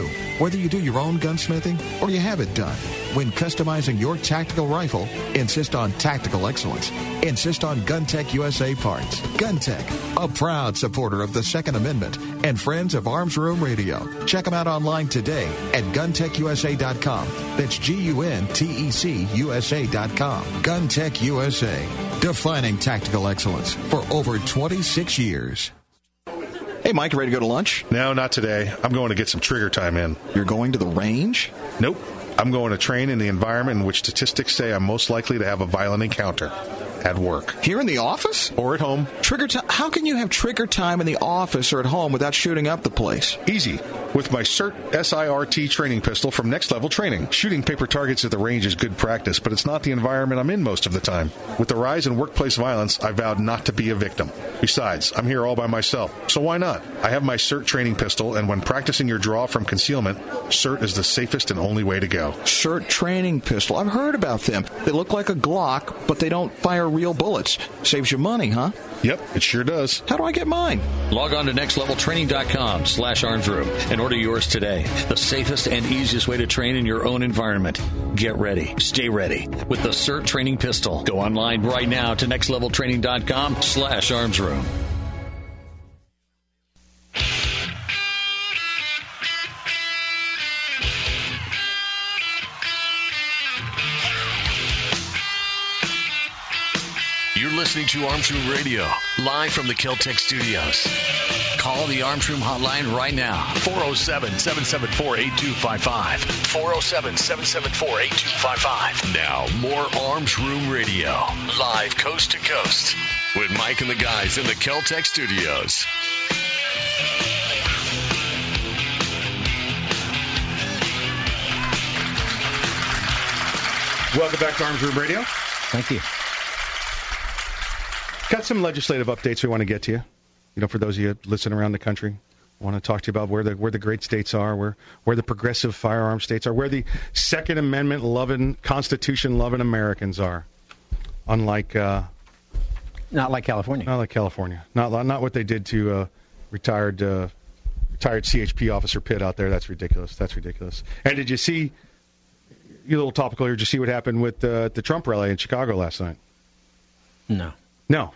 Whether you do your own gunsmithing or you have it done, when customizing your tactical rifle, insist on tactical excellence. Insist on GunTec USA parts. GunTec, a proud supporter of the Second Amendment and friends of Arms Room Radio. Check them out online today at guntecusa.com. That's G-U-N-T-E-C USA.com. GunTec USA, defining tactical excellence for over 26 years. Hey, Mike, ready to go to lunch? No, not today. I'm going to get some trigger time in. You're going to the range? Nope. I'm going to train in the environment in which statistics say I'm most likely to have a violent encounter. At work. Here in the office? Or at home. Trigger time? How can you have trigger time in the office or at home without shooting up the place? Easy. With my CERT SIRT training pistol from Next Level Training. Shooting paper targets at the range is good practice, but it's not the environment I'm in most of the time. With the rise in workplace violence, I vowed not to be a victim. Besides, I'm here all by myself, so why not? I have my SIRT training pistol, and when practicing your draw from concealment, SIRT is the safest and only way to go. SIRT training pistol. I've heard about them. They look like a Glock, but they don't fire real bullets. Saves you money, huh? Yep, it sure does. How do I get mine? Log on to nextleveltraining.com slash armsroom and order yours today. The safest and easiest way to train in your own environment. Get ready. Stay ready with the SIRT training pistol. Go online right now to nextleveltraining.com slash armsroom. You're listening to Arms Room Radio, live from the Keltec studios. Call the Arms Room hotline right now. 407 774 8255. 407 774 8255. Now, more Arms Room Radio, live coast to coast, with Mike and the guys in the Keltec studios. Welcome back to Arms Room Radio. Thank you. Got some legislative updates we want to get to you. You know, for those of you listening around the country, I want to talk to you about where the where the great states are, where where the progressive firearm states are, where the Second Amendment loving, Constitution loving Americans are. Unlike uh, Not like California. not like California, not not what they did to uh, retired uh, retired CHP officer Pitt out there. That's ridiculous. That's ridiculous. And did you see? You little topical here. Did you see what happened with uh, the Trump rally in Chicago last night? No. No,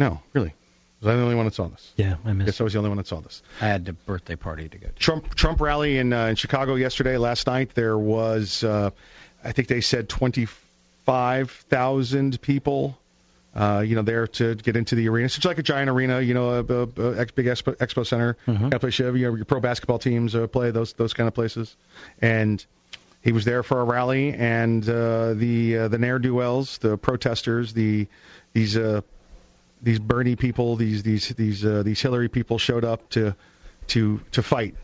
no, really. Was I the only one that saw this? Yeah, I missed. Guess I was the only one that saw this. I had a birthday party to go to. Trump Trump rally in uh, in Chicago yesterday. Last night there was, uh, I think they said 25,000 people. Uh, you know, there to get into the arena. So it's like a giant arena, you know, a, a, a big expo, expo center. Mhm. Kind of place you have your, your pro basketball teams uh, play those those kind of places. And he was there for a rally, and uh, the uh, the ne'er do wells, the protesters, the these uh, these Bernie people, these these these uh, these Hillary people showed up to to to fight.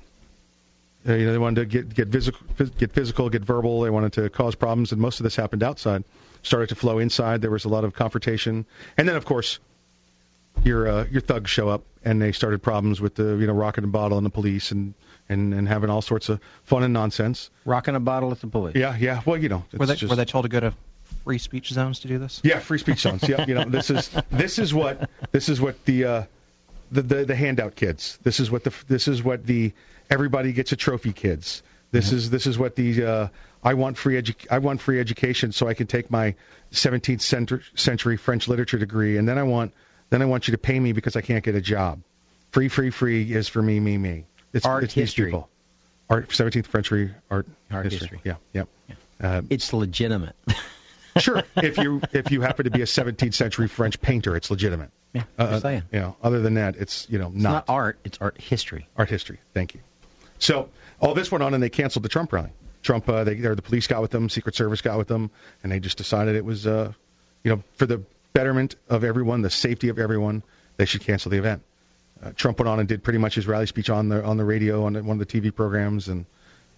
Uh, you know, they wanted to get get physical, get physical, get verbal. They wanted to cause problems, and most of this happened outside. Started to flow inside. There was a lot of confrontation, and then of course, your uh, your thugs show up and they started problems with the you know rocking a bottle and the police and and and having all sorts of fun and nonsense. Rocking a bottle at the police. Yeah, yeah. Well, you know, Were they, just- were they told to go to free speech zones to do this? Yeah, free speech zones. Yeah, you know, this is this is what this is what the uh, the, the the handout kids. This is what the this is what the everybody gets a trophy kids. This is this is what the uh, I want free edu- I want free education so I can take my 17th century, century French literature degree and then I want then I want you to pay me because I can't get a job. Free free free is for me me me. It's Art it's history. Art 17th century art Art history. history. Yeah, yeah. Uh, It's legitimate. Sure, if you if you happen to be a 17th century French painter, it's legitimate. Yeah, Uh, saying. You know, other than that, it's you know It's not not, art, it's art history. art history. Thank you. So all this went on, and they canceled the Trump rally. Trump, uh, they, the police got with them, Secret Service got with them, and they just decided it was, uh, you know, for the betterment of everyone, the safety of everyone, they should cancel the event. Uh, Trump went on and did pretty much his rally speech on the on the radio on one of the TV programs, and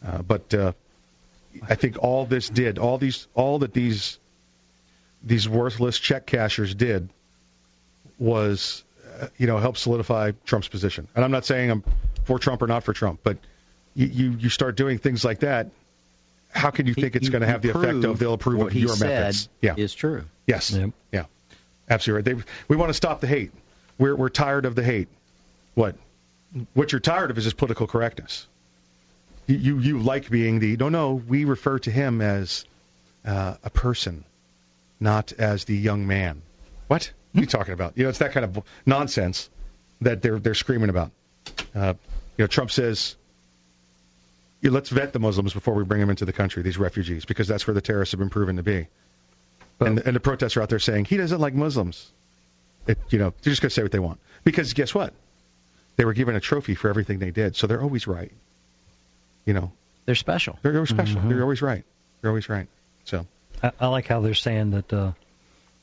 uh, but uh, I think all this did, all these, all that these these worthless check cashers did was, you know, help solidify Trump's position. And I'm not saying I'm for Trump or not for Trump, but you you, you start doing things like that. How can you think it's going to have the effect of they'll approve what of he your said methods? Yeah. is true. Yes. Yep. Yeah. Absolutely right. They, we want to stop the hate. We're we're tired of the hate. What? What you're tired of is his political correctness. You you, you like being the no no. We refer to him as uh, a person, not as the young man. What? What are you talking about? You know, it's that kind of nonsense that they're they're screaming about. Uh, you know, Trump says, "Yeah, "Let's vet the Muslims before we bring them into the country. These refugees, because that's where the terrorists have been proven to be." and, and the protests are out there saying he doesn't like Muslims. It, you know, they're just going to say what they want because guess what? They were given a trophy for everything they did, so they're always right. You know, They're special. they're always special. Mhm. They're always right. They're always right. So I, I like how they're saying that, uh,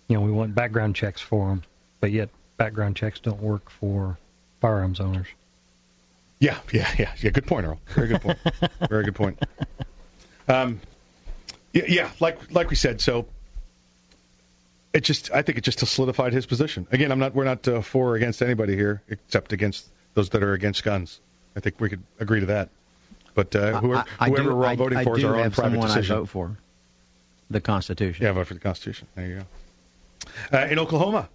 you know, we want background checks for them, but yet background checks don't work for firearms owners. yeah, yeah, yeah, yeah. Good point, Earl. Very good point. Very good point. Um, yeah, yeah, like like we said, so it just I think it just solidified his position. Again, I'm not we're not uh, for or against anybody here except against those that are against guns. I think we could agree to that. But uh, whoever, I, I whoever do, we're all voting I for is our own private decision. I vote for. The Constitution. Yeah, vote for the Constitution. There you go. Uh, in Oklahoma,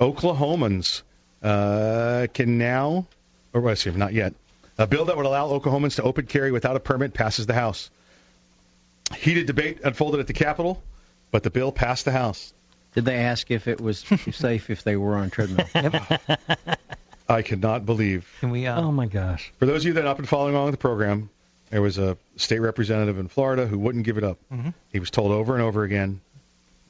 Oklahomans uh, can now, or let's see, not yet, a bill that would allow Oklahomans to open carry without a permit passes the House. Heated debate unfolded at the Capitol, but the bill passed the House. Did they ask if it was safe if they were on a treadmill? I cannot believe. Can we? Uh, Oh my gosh. For those of you that have not been following along with the program, there was a state representative in Florida who wouldn't give it up. Mhm. He was told over and over again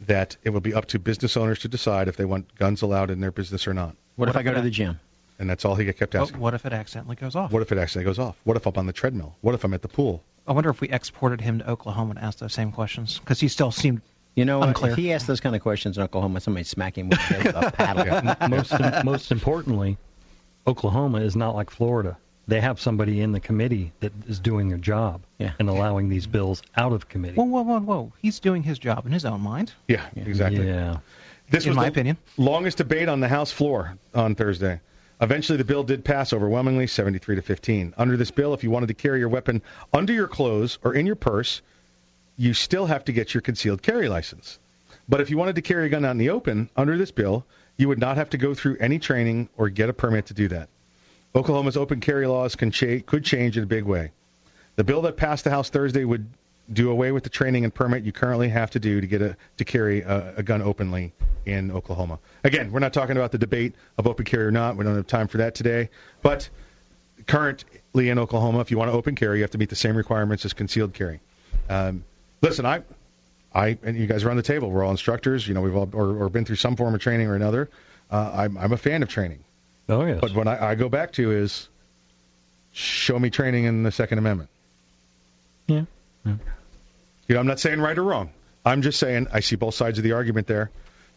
that it would be up to business owners to decide if they want guns allowed in their business or not. What, if What I go to the gym? And that's all he kept what, asking. what if it accidentally goes off? What if it accidentally goes off? What if I'm on the treadmill? What if I'm at the pool? I wonder if we exported him to Oklahoma and asked those same questions because he still seemed. You know. Unclear. if he asked those kind of questions in Oklahoma, somebody smack him with a paddle. most most importantly, Oklahoma is not like Florida. They have somebody in the committee that is doing their job Yeah. and allowing these bills out of committee. Whoa, whoa, whoa, whoa! He's doing his job in his own mind. Yeah, exactly. Yeah. This In was my the opinion. longest debate on the House floor on Thursday. Eventually, the bill did pass overwhelmingly, 73 to 15. Under this bill, if you wanted to carry your weapon under your clothes or in your purse, you still have to get your concealed carry license. But if you wanted to carry a gun out in the open, under this bill, you would not have to go through any training or get a permit to do that. Oklahoma's open carry laws cha- could change in a big way. The bill that passed the House Thursday would do away with the training and permit you currently have to do to get a to carry a, a gun openly in Oklahoma. Again, we're not talking about the debate of open carry or not. We don't have time for that today. But currently in Oklahoma, if you want to open carry, you have to meet the same requirements as concealed carry. Um, listen, I, I, and you guys are on the table. We're all instructors. You know, we've all or, or been through some form of training or another. Uh, I'm, I'm a fan of training. Oh yes. But what I, I go back to is show me training in the Second Amendment. Yeah. You know, I'm not saying right or wrong. I'm just saying I see both sides of the argument there.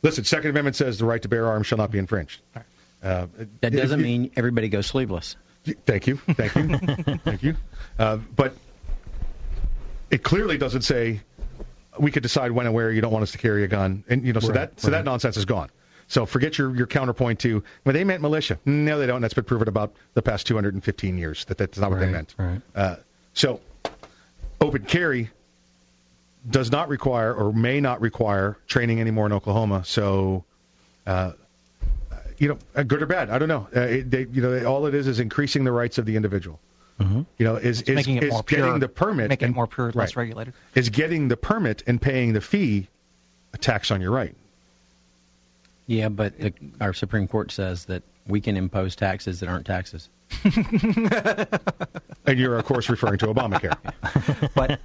Listen, Second Amendment says the right to bear arms shall not be infringed. Uh, That doesn't you- mean everybody goes sleeveless. Thank you, thank you, thank you. Uh, but it clearly doesn't say we could decide when and where you don't want us to carry a gun, and you know, so Right, that so right. that nonsense is gone. So forget your, your counterpoint to, well, they meant militia. No, they don't. That's been proven about the past 215 years that that's not what they meant. right. Uh, so open carry does not require or may not require training anymore in Oklahoma. So, uh, you know, uh, good or bad, I don't know. Uh, it, they, you know, all it is is increasing the rights of the individual. Mm-hmm. You know, is is, making it is more getting pure, the permit, making and, it more pure, less right, regulated. is getting the permit and paying the fee a tax on your right. Yeah, but the, our Supreme Court says that we can impose taxes that aren't taxes. And you're, of course, referring to Obamacare. But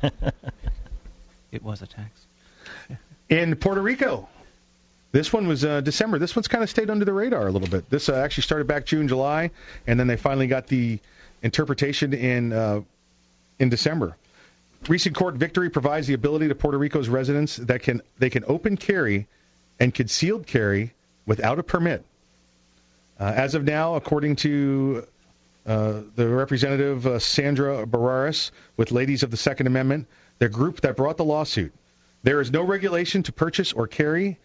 it was a tax. In Puerto Rico, this one was uh, December. This one's kind of stayed under the radar a little bit. This uh, actually started back June, July, and then they finally got the interpretation in uh, in December. Recent court victory provides the ability to Puerto Rico's residents that can they can open carry and concealed carry without a permit. Uh, as of now, according to uh, the representative uh, Sandra Barraras with Ladies of the Second Amendment, the group that brought the lawsuit. There is no regulation to purchase or carry,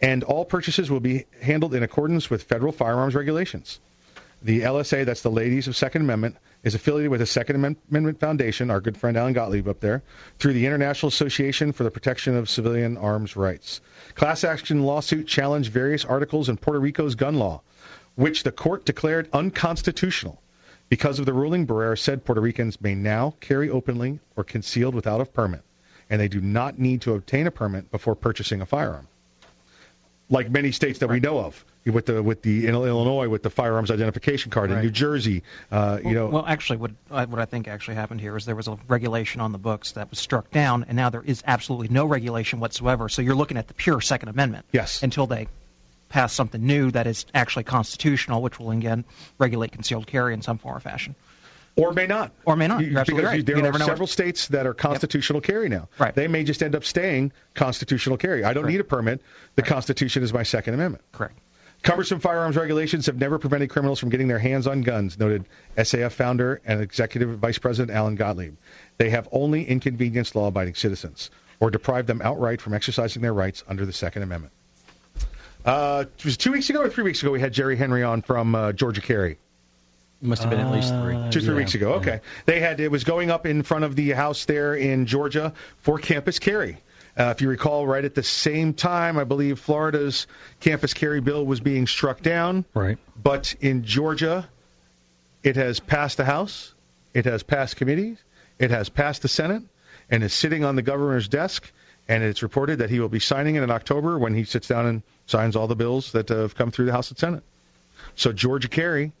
and all purchases will be handled in accordance with federal firearms regulations. The LSA, that's the Ladies of Second Amendment, is affiliated with the Second Amendment Foundation, our good friend Alan Gottlieb up there, through the International Association for the Protection of Civilian Arms Rights. Class action lawsuit challenged various articles in Puerto Rico's gun law, which the court declared unconstitutional. Because of the ruling, Barrera said Puerto Ricans may now carry openly or concealed without a permit, and they do not need to obtain a permit before purchasing a firearm. Like many states that we know of, with the with the in Illinois with the firearms identification card, in New Jersey, uh, you know, Well, actually, what I- what I think actually happened here is there was a regulation on the books that was struck down, and now there is absolutely no regulation whatsoever. So you're looking at the pure Second Amendment. Yes. Until they pass something new that is actually constitutional, which will again regulate concealed carry in some form or fashion. Or may not. Or may not. You- You're absolutely because right. there You are several states that are constitutional carry now. Right. They may just end up staying constitutional carry. I don't Correct. need a permit. The Constitution is my Second Amendment. Correct. Cumbersome firearms regulations have never prevented criminals from getting their hands on guns, noted SAF founder and executive vice president Alan Gottlieb. They have only inconvenienced law abiding citizens or deprived them outright from exercising their rights under the Second Amendment. Uh, it was two weeks ago or three weeks ago we had Jerry Henry on from uh, Georgia Carry. Must have been at least three. Two, three weeks ago. Okay. They had it was going up in front of the house there in Georgia for campus carry. Uh, if you recall, right at the same time, I believe Florida's campus carry bill was being struck down. Right. But in Georgia, it has passed the House, it has passed committees, it has passed the Senate, and is sitting on the governor's desk. And it's reported that he will be signing it in October when he sits down and signs all the bills that uh, have come through the House and Senate. So Georgia Carry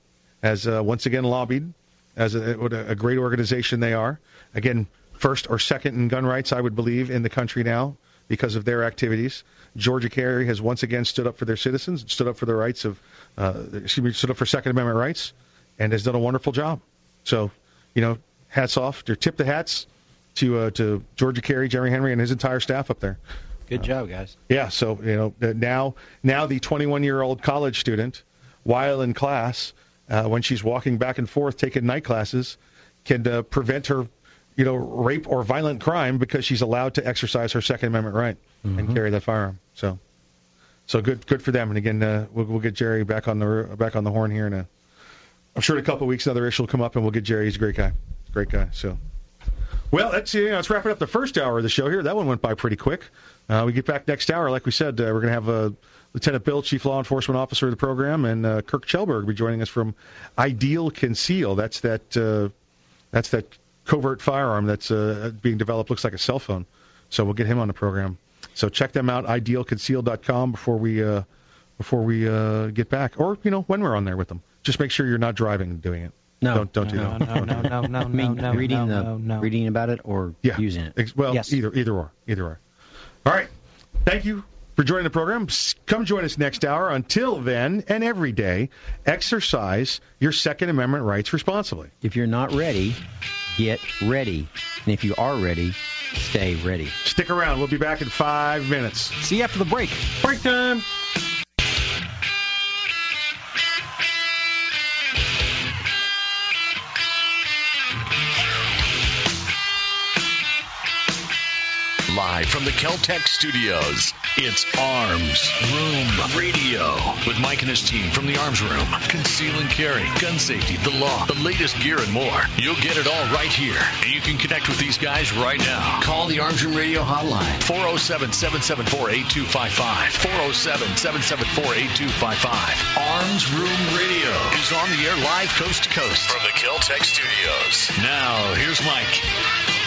has uh, once again lobbied as a, what a, great organization they are. Again, first or second in gun rights, I would believe, in the country now because of their activities. Georgia Carry has once again stood up for their citizens, stood up for the rights of, uh, excuse me, stood up for Second Amendment rights, and has done a wonderful job. So, you know, hats off, or tip the hats to uh, to Georgia Carry, Jerry Henry, and his entire staff up there. Good job, guys. Yeah, so you know uh, now now the 21 year old college student, while in class, uh, when she's walking back and forth taking night classes, can uh, prevent her, you know, rape or violent crime because she's allowed to exercise her Second Amendment right and carry that firearm. So, so good good for them. And again, uh, we'll, we'll get Jerry back on the back on the horn here in a. I'm sure in a couple of weeks another issue will come up and we'll get Jerry. He's a great guy, great guy. So. Well, that's you know, let's wrap it up the first hour of the show here. That one went by pretty quick. Uh, we get back next hour, like we said, uh, we're going to have uh, Lieutenant Bill, Chief Law Enforcement Officer of the program, and uh, Kirk Kjellberg will be joining us from Ideal Conceal. That's that uh, that's that covert firearm that's uh, being developed. Looks like a cell phone. So we'll get him on the program. So check them out, idealconceal.com before we uh, before we uh, get back, or you know when we're on there with them. Just make sure you're not driving and doing it. No, don't don't do no, that. No, no, no, no, I mean, no, reading no, the no, no. reading about it or Yeah. using it. Well, Yes. either either or, either or. All right. Thank you for joining the program. Come join us next hour. Until then, and every day, exercise your Second Amendment rights responsibly. If you're not ready, get ready. And if you are ready, stay ready. Stick around. We'll be back in five minutes. See you after the break. Break time. Live Live from the Keltec studios, it's Arms Room Radio with Mike and his team from the Arms Room. Conceal and carry, gun safety, the law, the latest gear, and more. You'll get it all right here. And you can connect with these guys right now. Call the Arms Room Radio hotline. 407 774 8255. 407 774 8255. Arms Room Radio is on the air live coast to coast from the Keltec studios. Now, here's Mike.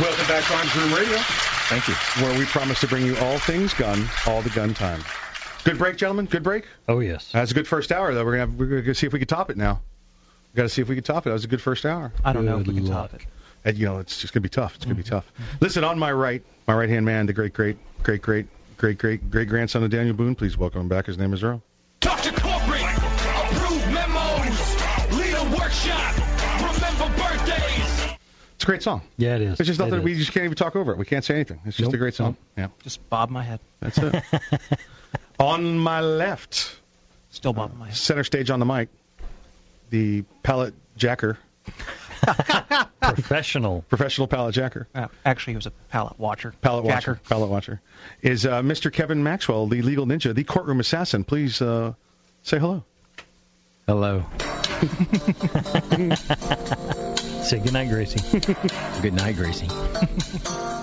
Welcome back to Arms Room Radio. Thank you. Where we promise to bring you all things gun, all the gun time. Good break, gentlemen. Good break. Oh yes. That's a good first hour, though. We're gonna have, we're gonna see if we can top it now. We got to see if we can top it. That was a good first hour. I don't know if we can luck. top it. And, you know, it's just gonna be tough. It's gonna be mm-hmm. tough. Listen, on my right, my right hand man, the great, great, great, great, great, great, great grandson of Daniel Boone. Please welcome him back. His name is Earl. Talk to a great song. Yeah, it is. It's just nothing. It We just can't even talk over it. We can't say anything. It's just Nope. a great song. Yeah, Just bob my head. that's it. on my left, Still bob my head. center stage on the mic, the pallet jacker, professional. professional pallet jacker, Uh, actually, he was a pallet watcher. pallet Jacker. watcher, pallet watcher, is uh, Mr. Kevin Maxwell, the legal ninja, the courtroom assassin. Please uh, say hello. Hello. Say goodnight, Gracie. Good night, Gracie.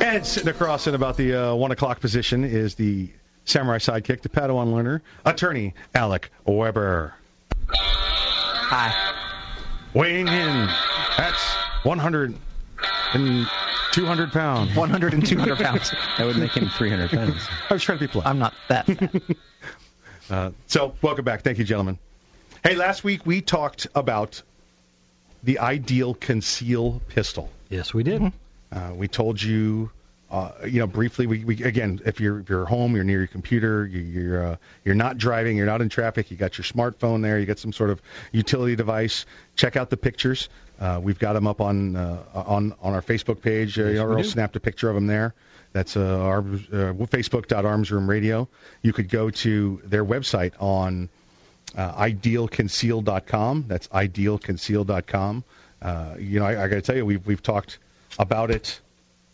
And sitting across in about the uh, one o'clock position is the samurai sidekick, the Padawan learner, attorney Alec Weber. Hi. Weighing in at 100 and 200 pounds. 100 and 200 pounds. That would make him 300 pounds. I was trying to be polite. I'm not that fat. Uh, so, welcome back. Thank you, gentlemen. Hey, last week we talked about the ideal conceal pistol. Yes, we did. Uh, we told you, uh, you know, briefly. We, we again, if you're if you're home, you're near your computer, you, you're uh, you're not driving, you're not in traffic, you got your smartphone there, you got some sort of utility device. Check out the pictures. Uh, we've got them up on uh, on on our Facebook page. Uh, Yes, we Earl do. snapped a picture of them there. That's uh, our uh, Facebook.armsroomradio. You could go to their website on uh, idealconceal.com. That's idealconceal.com. Uh, you know, I, I got to tell you, we've we've talked about it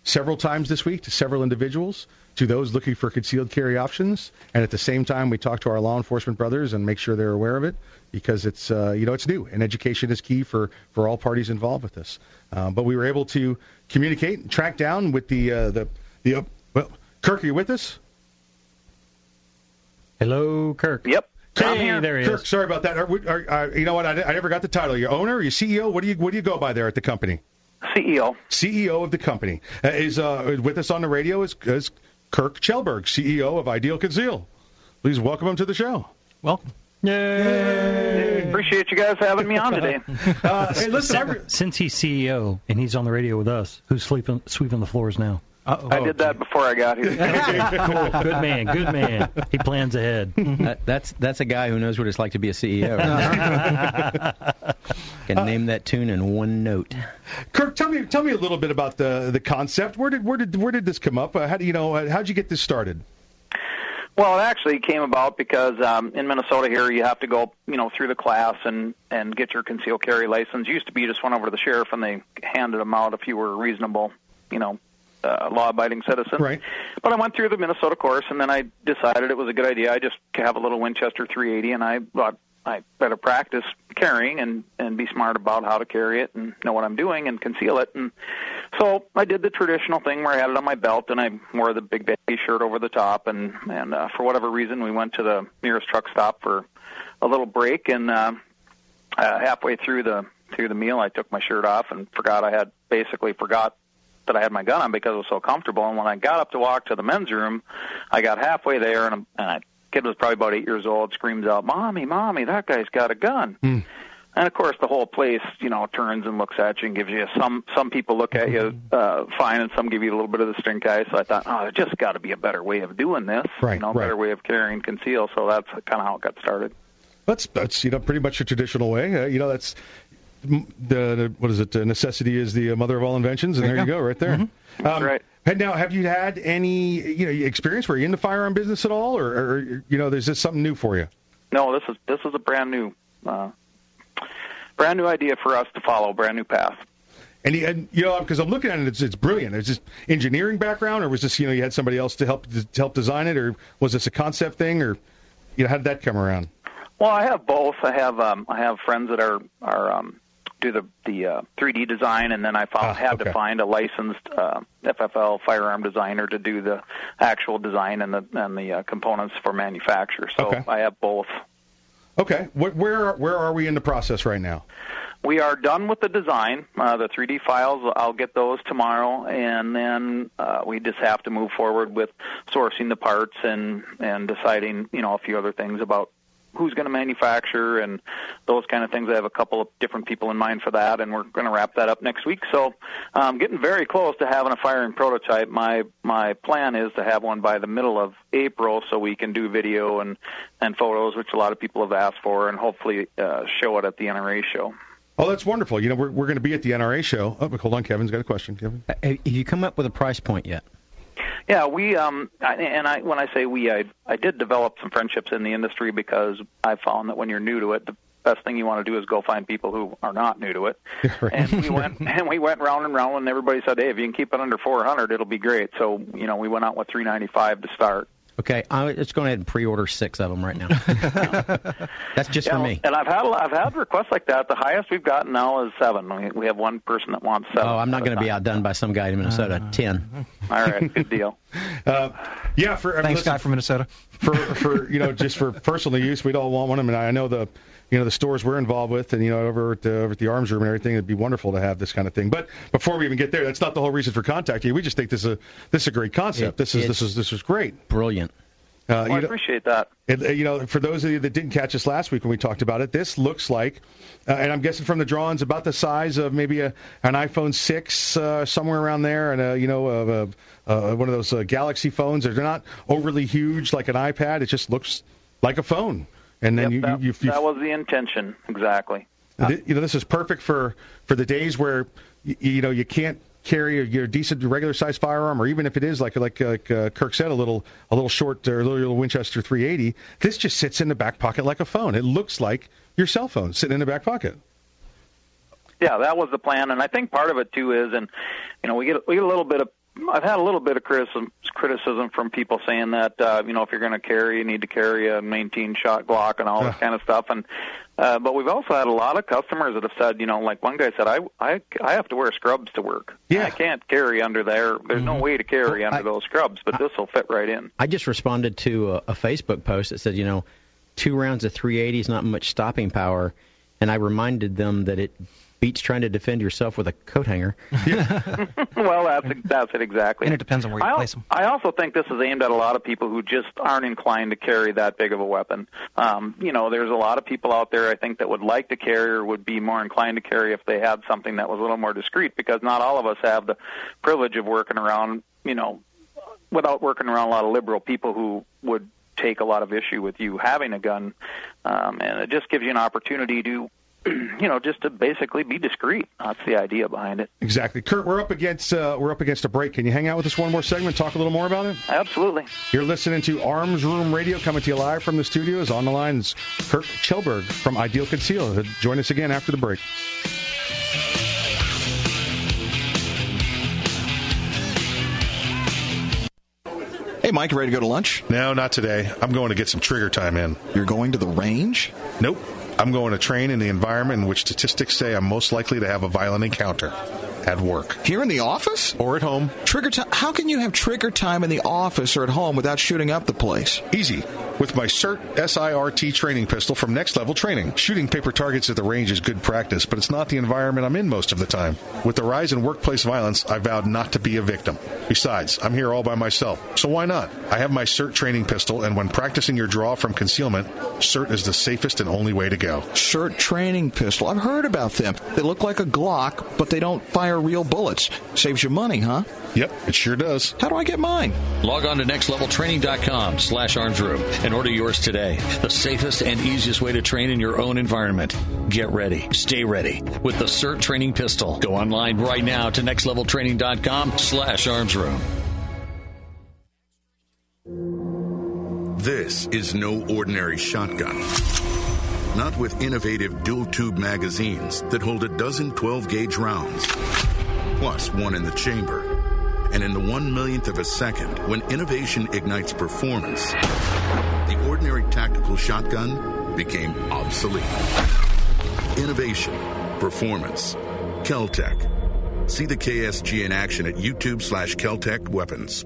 several times this week to several individuals, to those looking for concealed carry options, and at the same time, we talk to our law enforcement brothers and make sure they're aware of it because it's uh, you know it's new and education is key for for all parties involved with this. Uh, but we were able to communicate and track down with the uh, the the uh, well, Kirk, are you with us? Hello, Kirk. Yep. Hey, there he Kirk, is. sorry about that. Are, we- are, are, you know what? I, I never got the title. Your owner, or your CEO? What do you what do you go by there at the company? CEO. CEO of the company uh, is uh, with us on the radio is, is Kirk Kjellberg, CEO of Ideal Conceal. Please welcome him to the show. Welcome. Yay! Appreciate you guys having me on today. Uh, hey, listen, I re- Since he's CEO and he's on the radio with us, who's sleeping sweeping the floors now? Uh-oh. I did that before I got here. cool. Good man. Good man. He plans ahead. That, that's that's a guy who knows what it's like to be a CEO. Can name that tune in one note. Kirk, tell me tell me a little bit about the the concept. Where did where did where did this come up? Uh, how do you know? Uh, how'd you get this started? Well, it actually came about because um, in Minnesota here you have to go, you know, through the class and and get your concealed carry license. Used to be you just went over to the sheriff and they handed them out if you were reasonable, you know, uh, law-abiding citizen. Right. But I went through the Minnesota course and then I decided it was a good idea. I just have a little Winchester 380 and I thought I better practice carrying and and be smart about how to carry it and know what I'm doing and conceal it and so I did the traditional thing where I had it on my belt and I wore the big baggy shirt over the top and and uh, for whatever reason we went to the nearest truck stop for a little break and uh, uh, halfway through the through the meal I took my shirt off and forgot I had basically forgot that I had my gun on because it was so comfortable and when I got up to walk to the men's room I got halfway there and, and I kid was probably about eight years old screams out mommy mommy that guy's got a gun Hmm. and of course, the whole place, you know, turns and looks at you and gives you some. Some people look at you uh, fine, and some give you a little bit of the stink eye. So I thought, oh, there's just got to be a better way of doing this, Right, you know, right. better way of carrying conceal. So that's kind of how it got started. That's that's you know pretty much a traditional way. Uh, you know that's mm, the, the what is it? Uh, necessity is the mother of all inventions, and There there you go, right there. Um, right. And now, have you had any you know experience? Were you in the firearm business at all, or, or you know, is this something new for you? No, this is this is a brand new, uh, brand new idea for us to follow, brand new path. And, he, and you know, because I'm looking at it, it's, it's brilliant. Is this engineering background, or was this you know you had somebody else to help to help design it, or was this a concept thing, or you know how did that come around? Well, I have both. I have um, I have friends that are are um, do the the uh, 3D design, and then I found, Ah, had okay. to find a licensed uh, FFL firearm designer to do the actual design and the and the uh, components for manufacture. So Okay. I have both. Okay, what, where where are we in the process right now? We are done with the design. Uh, the 3D files, I'll get those tomorrow, and then uh, we just have to move forward with sourcing the parts and and deciding, you know, a few other things about who's going to manufacture and those kind of things. I have a couple of different people in mind for that, and we're going to wrap that up next week. So, um, getting very close to having a firing prototype. My my plan is to have one by the middle of April, so we can do video and and photos, which a lot of people have asked for, and hopefully uh, show it at the NRA show. Oh, that's wonderful. You know, we're we're going to be at the NRA show. Oh, hold on, Kevin's got a question. Kevin. Have you come up with a price point yet? Yeah, we um I, and I when I say we I I did develop some friendships in the industry because I found that when you're new to it the best thing you want to do is go find people who are not new to it. And we went and we went round and round and everybody said, "Hey, if you can keep it under 400, it'll be great." So, you know, we went out with 395 to start. Okay, I'm just going ahead and pre-order six of them right now. That's just Yeah, for me. And I've had I've had requests like that. The highest we've gotten now is 7. We, we have one person that wants 7. Oh, I'm not going to be outdone by some guy in Minnesota. Ten. All right, good deal. Uh, yeah, for I mean, Thanks, listen, guy from Minnesota. for for you know just for personal use, we'd all want one. I mean, I know the you know the stores we're involved with, and you know over at the, over at the arms room and everything. It'd be wonderful to have this kind of thing. But before we even get there, that's not the whole reason for contacting you. We just think this is a this is a great concept. It- this is this is this is great. Brilliant. Uh, Well, I you know, appreciate that. it, uh, you know, for those of you that didn't catch us last week when we talked about it, this looks like, uh, and I'm guessing from the drawings, about the size of maybe a, an iPhone 6, uh, somewhere around there, and a, you know, a, a, a, one of those uh, Galaxy phones. They're not overly huge like an iPad. It just looks like a phone. And then Yep, you, that, you, you, that was the intention, exactly. Th- you know, this is perfect for for the days where y- you know you can't carry a, your decent regular sized firearm, or even if it is like like like uh, Kirk said, a little a little short or a little, little Winchester 380. This just sits in the back pocket like a phone. It looks like your cell phone sitting in the back pocket. Yeah, that was the plan, and I think part of it too is, and you know, we get we get a little bit of. I've had a little bit of criticism criticism from people saying that uh, you know if you're going to carry, you need to carry a 19 shot Glock and all this kind of stuff. And uh, but we've also had a lot of customers that have said, you know, like one guy said, I I I have to wear scrubs to work. Yeah. I can't carry under there. There's no way to carry under those scrubs, but this will fit right in. I just responded to a, a Facebook post that said, you know, two rounds of 380 is not much stopping power, and I reminded them that it beats trying to defend yourself with a coat hanger. well, that's that's it exactly. And it depends on where you I, al- place them. I also think this is aimed at a lot of people who just aren't inclined to carry that big of a weapon. Um, you know, there's a lot of people out there I think that would like to carry or would be more inclined to carry if they had something that was a little more discreet because not all of us have the privilege of working around, you know, without working around a lot of liberal people who would take a lot of issue with you having a gun. Um, and it just gives you an opportunity to you know, just to basically be discreet. That's the idea behind it. Exactly, Kurt. We're up against uh, we're up against a break. Can you hang out with us one more segment? Talk a little more about it. Absolutely. You're listening to Arms Room Radio coming to you live from the studios. On the lines, Kurt Kjellberg from Ideal Conceal. Join us again after the break. Hey, Mike, ready to go to lunch? No, not today. I'm going to get some trigger time in. You're going to the range? Nope. I'm going to train in the environment in which statistics say I'm most likely to have a violent encounter at work Here in the office? or at home. Trigger time? How can you have trigger time in the office or at home without shooting up the place? Easy. With my CERT SIRT training pistol from Next Level Training. Shooting paper targets at the range is good practice, but it's not the environment I'm in most of the time. With the rise in workplace violence, I vowed not to be a victim. Besides, I'm here all by myself, so why not? I have my SIRT training pistol, and when practicing your draw from concealment, SIRT is the safest and only way to go. SIRT training pistol. I've heard about them. They look like a Glock, but they don't fire real bullets. Saves you money, huh? Yep, it sure does. How do I get mine? Log on to nextleveltraining.com slash armsroom and order yours today. The safest and easiest way to train in your own environment. Get ready. Stay ready with the SIRT training pistol. Go online right now to nextleveltraining.com slash armsroom. This is no ordinary shotgun. Not with innovative dual tube magazines that hold a dozen 12 gauge rounds, plus one in the chamber. And in the one millionth of a second, when innovation ignites performance, the ordinary tactical shotgun became obsolete. Innovation, performance, Keltec. See the KSG in action at YouTube slash Keltec Weapons.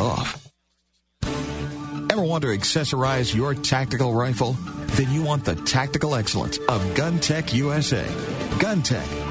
off. Ever want to accessorize your tactical rifle? Then you want the tactical excellence of GunTec USA. GunTec,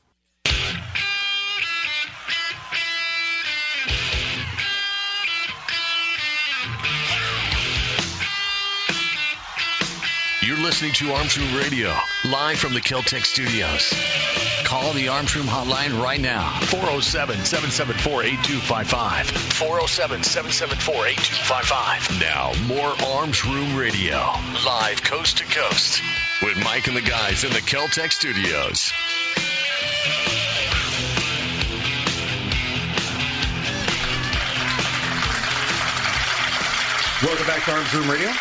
Listening to Arms Room Radio, live from the Keltec studios. Call the Arms Room hotline right now, 407 774 8255. 407 774 8255. Now, more Arms Room Radio, live coast to coast, with Mike and the guys in the Keltec studios. Welcome back to Arms Room Radio.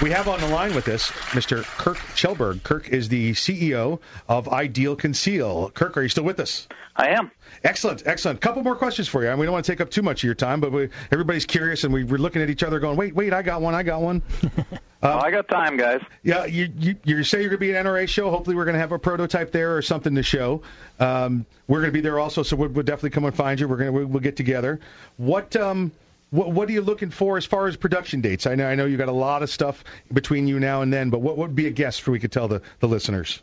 We have on the line with us Mr. Kirk Kjellberg. Kirk is the CEO of Ideal Conceal. Kirk, are you still with us? I am. Excellent, excellent. Couple more questions for you. And we don't want to take up too much of your time, but we, everybody's curious, and we, we're looking at each other going, wait, wait, I got one, I got one. oh, I got time, guys. Yeah, you, you, you say you're going to be at NRA show. Hopefully, we're going to have a prototype there or something to show. Um, we're going to be there also, so we'll, we'll definitely come and find you. We're going to we'll, we'll get together. What um, what, what are you looking for as far as production dates? I know I know you got a lot of stuff between you now and then, but what would be a guess for we could tell the, the listeners?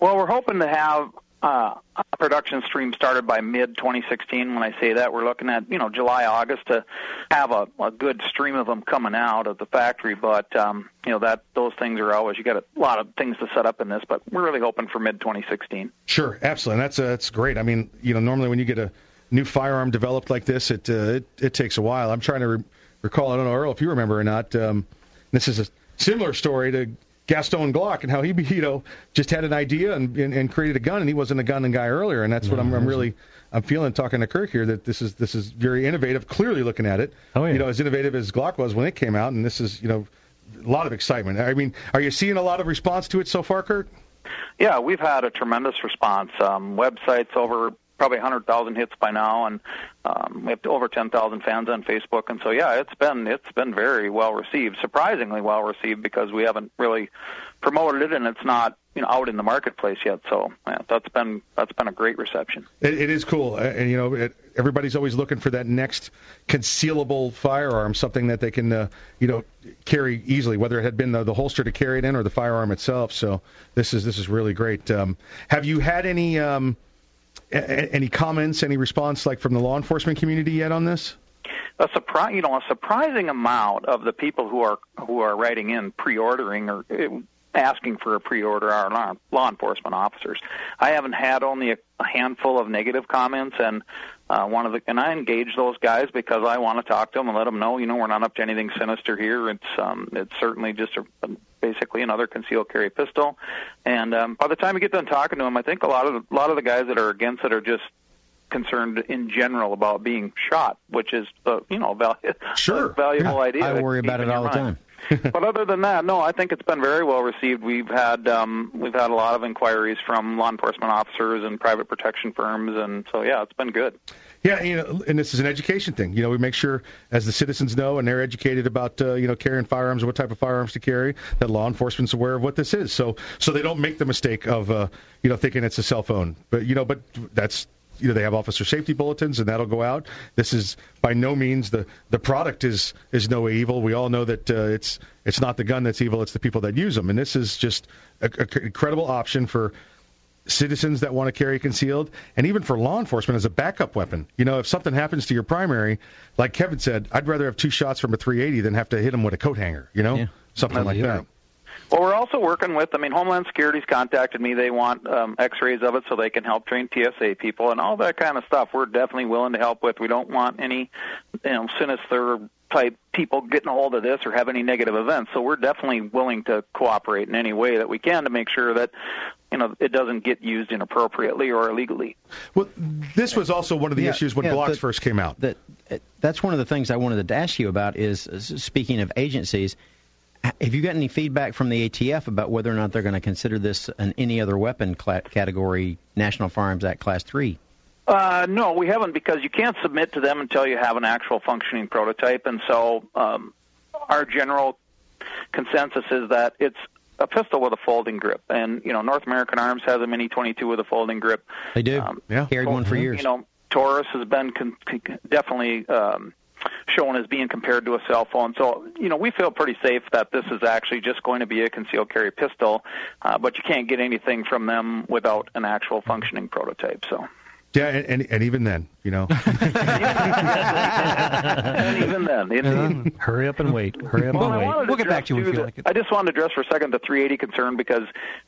Well, we're hoping to have uh, a production stream started by mid 2016. When I say that, we're looking at you know July, August to have a, a good stream of them coming out of the factory. But um, you know that those things are always you got a lot of things to set up in this, but we're really hoping for mid 2016. Sure, absolutely. That's uh, that's great. I mean, you know, normally when you get a new firearm developed like this, it uh, it, it takes a while. I'm trying to re- recall. I don't know, Earl, if you remember or not. Um, this is a similar story to Gaston Glock and how he, you know, just had an idea and, and, and created a gun, and he wasn't a gun guy earlier, and that's what I'm, I'm really. I'm feeling talking to Kirk here that this is this is very innovative. Clearly, looking at it, Oh, yeah. you know, as innovative as Glock was when it came out, and this is you know, a lot of excitement. I mean, are you seeing a lot of response to it so far, Kirk? Yeah, we've had a tremendous response. Um, websites over probably 100,000 hits by now, and um, we have over 10,000 fans on Facebook. And so, yeah, it's been it's been very well received, surprisingly well received, because we haven't really promoted it, and it's not you know out in the marketplace yet. So yeah, that's been that's been a great reception. It, it is cool, and you know, it, everybody's always looking for that next concealable firearm, something that they can, uh, you know, carry easily, whether it had been the, the holster to carry it in or the firearm itself. So this is this is really great. Um, have you had any um, any comments, any response like from the law enforcement community yet on this? a surprise, you know, a surprising amount of the people who are who are writing in pre-ordering or uh, asking for a pre-order are law, enforcement officers. I haven't had only a, a handful of negative comments, and uh, one of the and I engage those guys because I want to talk to them and let them know, you know, we're not up to anything sinister here. It's um, it's certainly just a, basically another concealed carry pistol. And um, by the time you get done talking to them, I think a lot of the, a lot of the guys that are against it are just concerned in general about being shot, which is uh, you know val- sure. a valuable idea. I worry about it all the time. but other than that, no, I think it's been very well received. We've had um, we've had a lot of inquiries from law enforcement officers and private protection firms, and so yeah, it's been good. Yeah, you know, and this is an education thing. You know, we make sure as the citizens know and they're educated about uh, you know carrying firearms what type of firearms to carry, that law enforcement's aware of what this is. So so they don't make the mistake of uh, you know thinking it's a cell phone. But you know, but that's you know they have officer safety bulletins and that'll go out. This is by no means the the product is is no evil. We all know that uh, it's it's not the gun that's evil. It's the people that use them. And this is just a, a incredible option for citizens that want to carry concealed, and even for law enforcement as a backup weapon. You know, if something happens to your primary, like Kevin said, I'd rather have two shots from a 380 than have to hit them with a coat hanger. You know, something like that. Well, we're also working with. I mean, Homeland Security's contacted me. They want um, X-rays of it so they can help train TSA people and all that kind of stuff. We're definitely willing to help with. We don't want any, you know, sinister type people getting a hold of this or have any negative events. So we're definitely willing to cooperate in any way that we can to make sure that, you know, it doesn't get used inappropriately or illegally. Well, this was also one of the Yeah, issues when yeah, Glocks the- first came out. That that's one of the things I wanted to ask you about. Is, is speaking of agencies, h- have you got any feedback from the ATF about whether or not they're going to consider this an any other weapon cla- category, National Firearms Act Class Three? Uh, no, we haven't because you can't submit to them until you have an actual functioning prototype, and so um, our general consensus is that it's a pistol with a folding grip, and you know North American Arms has a Mini 22 with a folding grip. They do. Um, yeah, carried one for years. You know, Taurus has been con- con- definitely um, shown as being compared to a cell phone. So, you know, we feel pretty safe that this is actually just going to be a concealed carry pistol, uh, but you can't get anything from them without an actual functioning prototype. So. Yeah, and, and, and even then, you know. and even then, indeed. Hurry up and wait. Hurry up Well, and I wait. We'll get back to you if you too, like it. I just wanted to address for a second the 380 concern because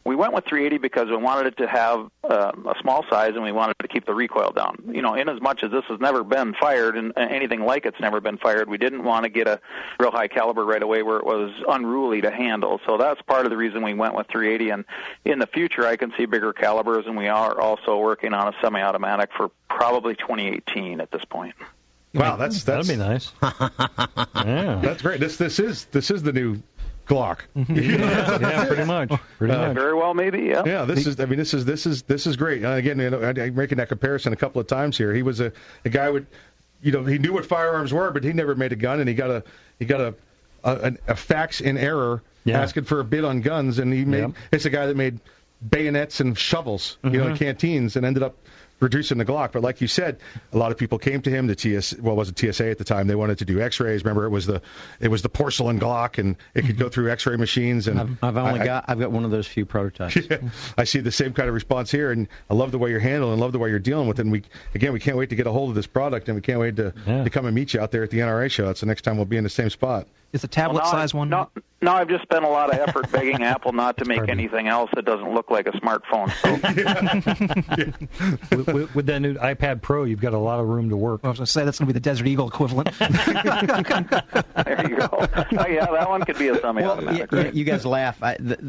we went with 380 because we wanted it to have um, a small size and we wanted to keep the recoil down. You know, in as much as this has never been fired and uh, anything like it's never been fired, we didn't want to get a real high caliber right away where it was unruly to handle. So that's part of the reason we went with 380. And in the future, I can see bigger calibers, and we are also working on a semi-automatic for probably 2018 at this point. Wow, that's that's That'd be nice. yeah. that's great. This this is this is the new Glock. yeah, pretty much. Pretty Uh, much. Very well, maybe. Yeah. Yeah, this is. I mean, this is this is this is great. Uh, again, you know, I, I'm making that comparison a couple of times here. He was a a guy with, you know, he knew what firearms were, but he never made a gun, and he got a he got a a, a fax in error Yeah. asking for a bid on guns, and he made. Yep. It's a guy that made bayonets and shovels, you know, in Mhm. canteens, and ended up reducing the Glock. But like you said, a lot of people came to him. The TS, well, was it TSA at the time? They wanted to do X-rays. Remember, it was the it was the porcelain Glock, and it could go mm-hmm. through X-ray machines. And I've, I've only I- I- got I've got one of those few prototypes. I see the same kind of response here, and I love the way you're handling, and love the way you're dealing with it. And we, again, we can't wait to get a hold of this product, and we can't wait to, to come and meet you out there at the NRA show. That's the next time we'll be in the same spot. Is the tablet Well, now size one? No, no, I've just spent a lot of effort begging Apple not to make anything else that doesn't look like a smartphone. So with, with, with that new iPad Pro, you've got a lot of room to work. I was going to say that's going to be the Desert Eagle equivalent. there you go. Oh, yeah, that one could be a Well, semi-automatic. y- y- you guys laugh. I, th-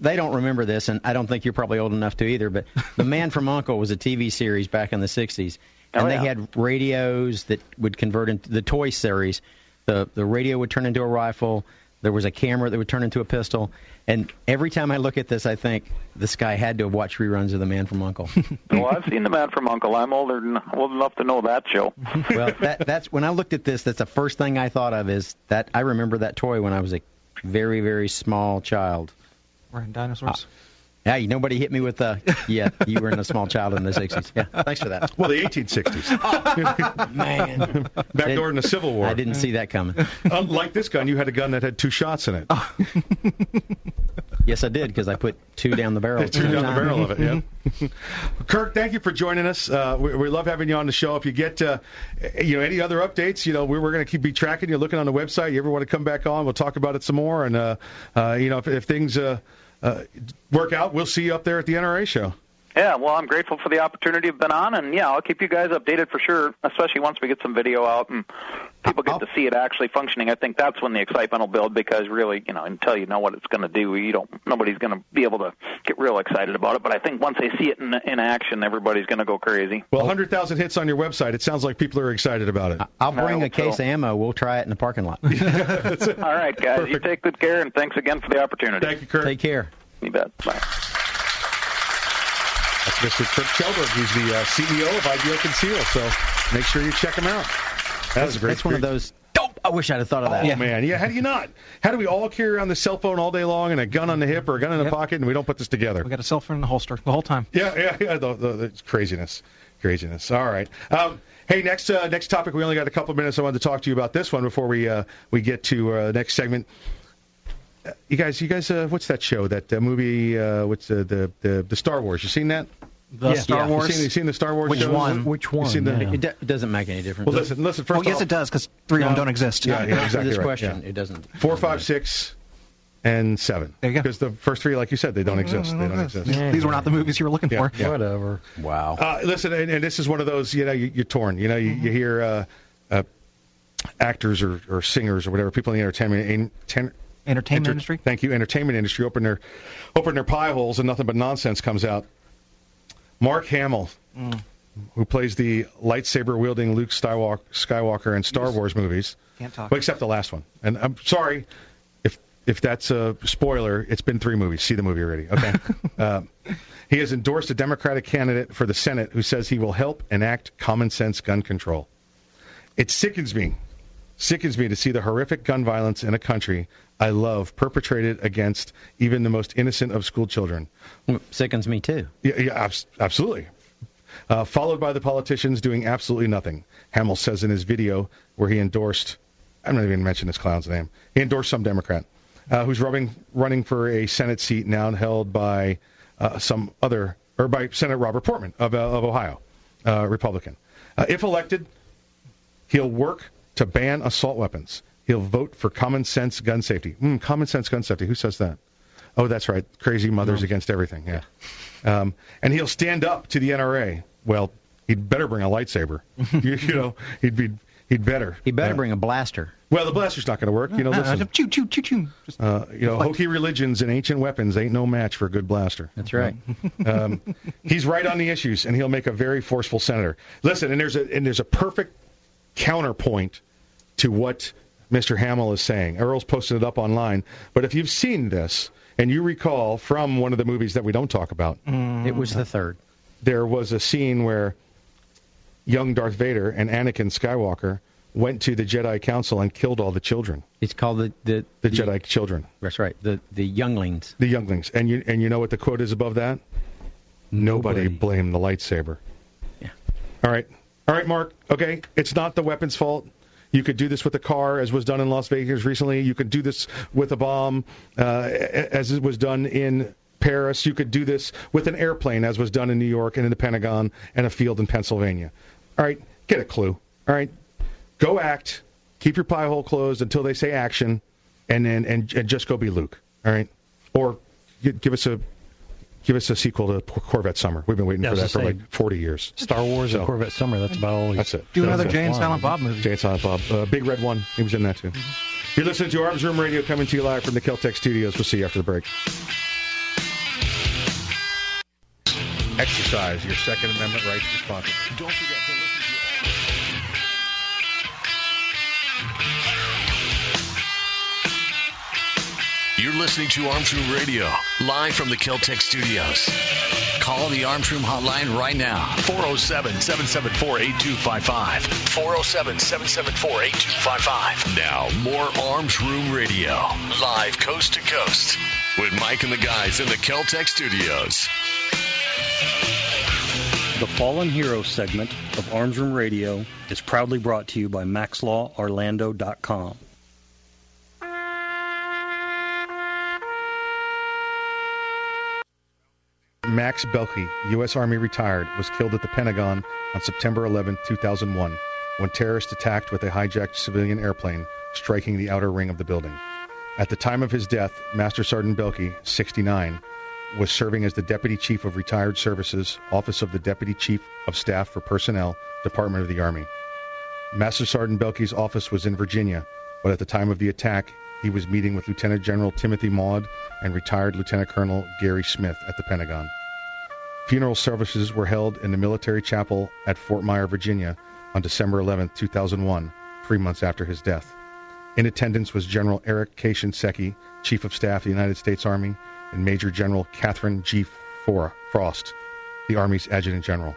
they don't remember this, and I don't think you're probably old enough to either. But The Man from U.N.C.L.E. was a TV series back in the '60s, and Oh, they had radios that would convert into the toy series. The the radio would turn into a rifle. There was a camera that would turn into a pistol. And every time I look at this, I think this guy had to have watched reruns of The Man from Uncle. well, oh, I've seen the man from Uncle. I'm older than old enough to know that show. well, that, that's when I looked at this. That's the first thing I thought of is that I remember that toy when I was a very very small child. We're in dinosaurs. Uh, Yeah, nobody hit me with the. Yeah, you were in a small child in the '60s. Yeah, thanks for that. Well, the 1860s. Man, Back door in the Civil War. I didn't see that coming. Unlike this gun, you had a gun that had two shots in it. Yes, I did because I put two down the barrel. Two down the barrel of it, yeah. Kirk, thank you for joining us. Uh, we, we love having you on the show. If you get, uh, you know, any other updates, you know, we, we're going to keep be tracking you, looking on the website. You ever want to come back on, we'll talk about it some more. And, uh, uh, you know, if, if things uh, uh, Uh, work out, we'll see you up there at the NRA show. Yeah, well, I'm grateful for the opportunity I've been on, and yeah, I'll keep you guys updated for sure, especially once we get some video out and people get to see it actually functioning. I think that's when the excitement will build because really, you know, until you know what it's going to do, you don't, nobody's going to be able to get real excited about it. But I think once they see it in, in action, everybody's going to go crazy. Well, 100,000 hits on your website. It sounds like people are excited about it. I'll bring a case so. of ammo. We'll try it in the parking lot. All right, guys, you take good care, and thanks again for the opportunity. Thank you, Kurt. Take care. You bet. Bye. That's Mr. Kurt Kjellberg. He's the uh, CEO of Ideal Conceal. So make sure you check him out. That was a great. That's one of those. Dope. I wish I'd have thought of that. Oh that. man, yeah. How do you not? How do we all carry around the cell phone all day long and a gun on the hip or a gun in the Yep. pocket and we don't put this together? We got a cell phone in the holster the whole time. Yeah, yeah, yeah. The, the, the craziness, craziness. All right. Um, hey, next uh, next topic. We only got a couple of minutes. I wanted to talk to you about this one before we uh, we get to uh, next segment. You guys, you guys, uh, what's that show? That uh, movie? Uh, what's uh, the the the Star Wars? You seen that? The Star You Wars. seen, you seen the Star Wars? Which shows? one? Which You one? seen the- Yeah. It, do- it doesn't make any difference. Well, listen, listen. First Well, yes, off, it does because three of them don't exist. Yeah, yeah, For exactly this right, question, yeah. it doesn't. four, five, six, and seven. There you go. Because the first three, like you said, they don't exist. They don't exist. These were not the movies you were looking Yeah, for. yeah. Whatever. Wow. Uh, listen, and, and this is one of those, you know, you, you're torn. You know, you, you hear uh, uh, actors or, or singers or whatever, people in the entertainment en- ten, Entertainment enter- industry. Thank you, entertainment industry. Open their open their pie holes and nothing but nonsense comes out. Mark Hamill, Mm. who plays the lightsaber wielding Luke Skywalker, Skywalker in Star Wars movies, Can't talk. well, except the last one. And I'm sorry if if that's a spoiler. It's been three movies. See the movie already. Okay. uh, he has endorsed a Democratic candidate for the Senate who says he will help enact common sense gun control. It sickens me, sickens me to see the horrific gun violence in a country I love perpetrated against even the most innocent of school children. Sickens me too. Yeah, yeah abs- absolutely. Uh, followed by the politicians doing absolutely nothing. Hamill says in his video where he endorsed, I'm not even going to mention this clown's name, he endorsed some Democrat uh, who's rubbing, running for a Senate seat now held by uh, some other, or by Senator Robert Portman of, uh, of Ohio, uh, Republican. Uh, if elected, he'll work to ban assault weapons. He'll vote for common sense gun safety. Mm, common sense gun safety. Who says that? Oh, that's right. Crazy mothers against everything. Yeah. Um, and he'll stand up to the NRA. Well, he'd better bring a lightsaber. you, you know, he'd be he'd better. He better Uh, bring a blaster. Well, the blaster's not going to work. You know, Uh, listen. choo choo choo choo. Just Uh, you know, hokey religions and ancient weapons ain't no match for a good blaster. That's right. um, he's right on the issues, and he'll make a very forceful senator. Listen, and there's a and there's a perfect counterpoint to what Mr. Hamill is saying. Earl's posted it up online, but if you've seen this and you recall from one of the movies that we don't talk about, It was the third. there was a scene where young Darth Vader and Anakin Skywalker went to the Jedi Council and killed all the children, It's called the the, the Jedi children, That's right. The the younglings. the younglings. And you and you know what the quote is above that? Nobody, Nobody. blame the lightsaber. Yeah. All right. All right, Mark. Okay, it's not the weapon's fault. You could do this with a car, as was done in Las Vegas recently. You could do this with a bomb, uh, as it was done in Paris. You could do this with an airplane, as was done in New York and in the Pentagon and a field in Pennsylvania. All right, get a clue. All right, go act. Keep your pie hole closed until they say action, and then and, and just go be Luke. All right, or give us a give us a sequel to Corvette Summer. We've been waiting Yeah, for that for like 40 years. Star Wars So- and Corvette Summer. That's about all. He's That's it. do That's another it. Jay and Silent Bob movie. Jay and Silent Bob. Uh, Big Red One. He was in that too. You're listening to Arms Room Radio coming to you live from the Keltec studios. We'll see you after the break. Exercise your Second Amendment rights responsibly. Don't forget to You're listening to Arms Room Radio, live from the Keltec studios. Call the Arms Room hotline right now. 407 774 8255. 407 774 8255. Now, more Arms Room Radio, live coast to coast, with Mike and the guys in the Keltec studios. The Fallen Hero segment of Arms Room Radio is proudly brought to you by MaxLawOrlando.com. Max Beilke, U.S. Army retired, was killed at the Pentagon on September 11, 2001, when terrorists attacked with a hijacked civilian airplane, striking the outer ring of the building. At the time of his death, Master Sergeant Beilke, 69, was serving as the Deputy Chief of Retired Services, Office of the Deputy Chief of Staff for Personnel, Department of the Army. Master Sergeant Beilke's office was in Virginia, but at the time of the attack, he was meeting with Lieutenant General Timothy Maude and retired Lieutenant Colonel Gary Smith at the Pentagon. Funeral services were held in the military chapel at Fort Myer, Virginia on December 11, 2001, three months after his death. In attendance was General Eric K. Shinseki, Chief of Staff of the United States Army, and Major General Kathryn G. Frost, the Army's Adjutant General.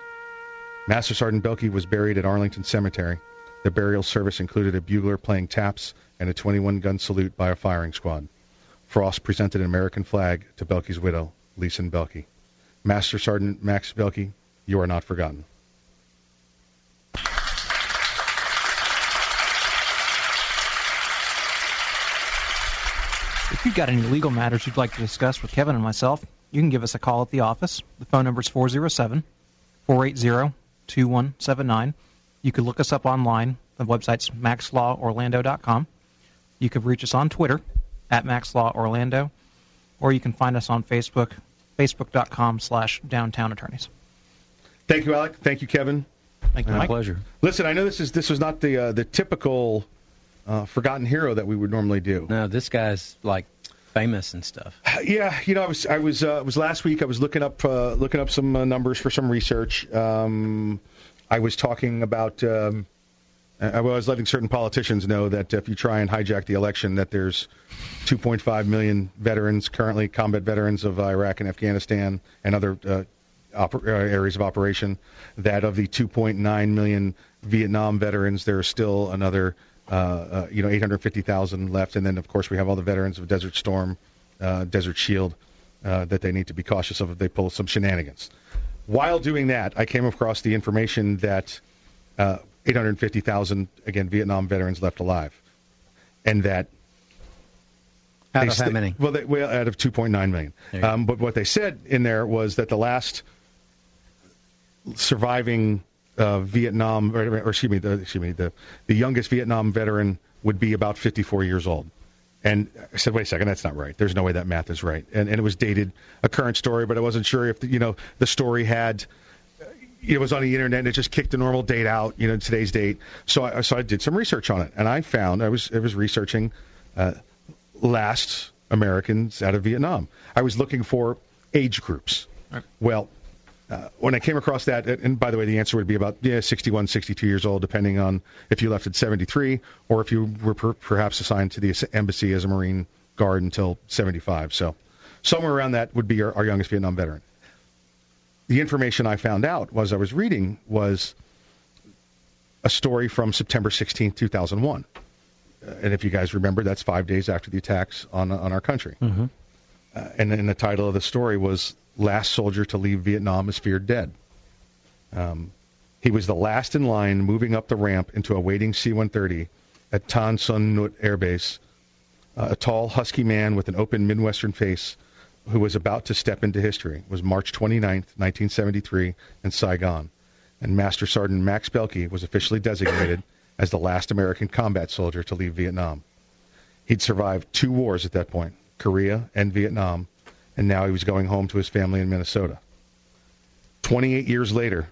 Master Sergeant Beilke was buried at Arlington Cemetery. The burial service included a bugler playing taps and a 21 gun salute by a firing squad. Frost presented an American flag to Beilke's widow, Leeson Beilke. Master Sergeant Max Beilke, you are not forgotten. If you've got any legal matters you'd like to discuss with Kevin and myself, you can give us a call at the office. The phone number is 407 480 2179. You can look us up online. The website's maxlaworlando.com. You can reach us on Twitter at maxlaworlando, or you can find us on Facebook, facebook.com slash downtown attorneys. Thank you, Alec. Thank you, Kevin. Thank you, Uh, Mike. pleasure. Listen, I know this is this was not the uh, the typical uh, forgotten hero that we would normally do. No, this guy's like famous and stuff. Yeah, you know, I was I was uh, it was last week. I was looking up uh, looking up some uh, numbers for some research. Um, I was talking about. Um, I was letting certain politicians know that if you try and hijack the election, that there's 2.5 million veterans currently, combat veterans of Iraq and Afghanistan and other uh, oper- uh, areas of operation. That of the 2.9 million Vietnam veterans, there are still another, uh, uh, you know, 850,000 left. And then, of course, we have all the veterans of Desert Storm, uh, Desert Shield, uh, that they need to be cautious of if they pull some shenanigans. While doing that, I came across the information that uh, 850,000 again Vietnam veterans left alive, and that Out of how many? Well, they, well, out of 2.9 million. There you go. Um, but what they said in there was that the last surviving uh, Vietnam, or, or excuse me, the, excuse me, the the youngest Vietnam veteran would be about 54 years old. And I said, wait a second, that's not right. There's no way that math is right. And, and it was dated, a current story, but I wasn't sure if, the, you know, the story had, it was on the internet and it just kicked the normal date out, you know, today's date. So I, so I did some research on it. And I found, I was, I was researching uh, last Americans out of Vietnam. I was looking for age groups. Well, uh, when I came across that, and by the way, the answer would be about yeah, 61, 62 years old, depending on if you left at 73 or if you were per- perhaps assigned to the embassy as a Marine Guard until 75. So somewhere around that would be our, our youngest Vietnam veteran. The information I found out was I was reading was a story from September 16, 2001. Uh, and if you guys remember, that's five days after the attacks on on our country. Mm-hmm. Uh, and then the title of the story was "Last Soldier to Leave Vietnam is Feared Dead." Um, he was the last in line moving up the ramp into a waiting C-130 at Tan Son Nhut Air Base. Uh, a tall, husky man with an open Midwestern face who was about to step into history was March 29, 1973, in Saigon. And Master Sergeant Max Beilke was officially designated as the last American combat soldier to leave Vietnam. He'd survived two wars at that point, Korea and Vietnam, and now he was going home to his family in Minnesota. 28 years later,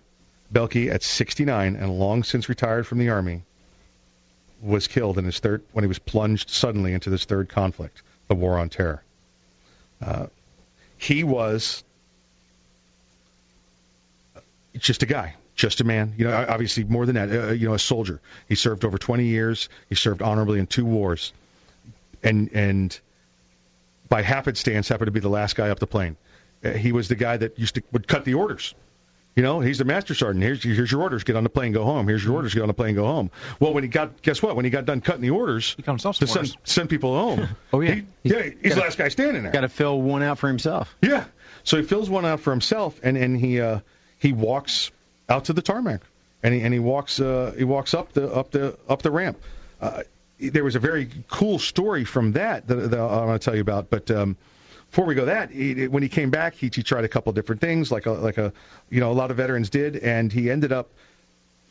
Beilke, at 69 and long since retired from the Army, was killed in his third when he was plunged suddenly into this third conflict, the War on Terror. Uh, he was just a guy, just a man. You know, obviously more than that. Uh, you know, a soldier. He served over 20 years. He served honorably in two wars, and and by happenstance happened to be the last guy up the plane. Uh, he was the guy that used to would cut the orders. You know, he's the master sergeant. Here's here's your orders. Get on the plane, go home. Here's your orders. Get on the plane, go home. Well, when he got, guess what? When he got done cutting the orders, He got himself to send, send people home. Oh yeah, he, yeah, he's the last guy standing there. Got to fill one out for himself. Yeah. So he fills one out for himself, and and he uh, he walks out to the tarmac, and he and he walks uh, he walks up the up the up the ramp. Uh, there was a very cool story from that that, that I want to tell you about, but. Um, before we go that, he, when he came back, he, he tried a couple different things, like a, like a, you know, a lot of veterans did, and he ended up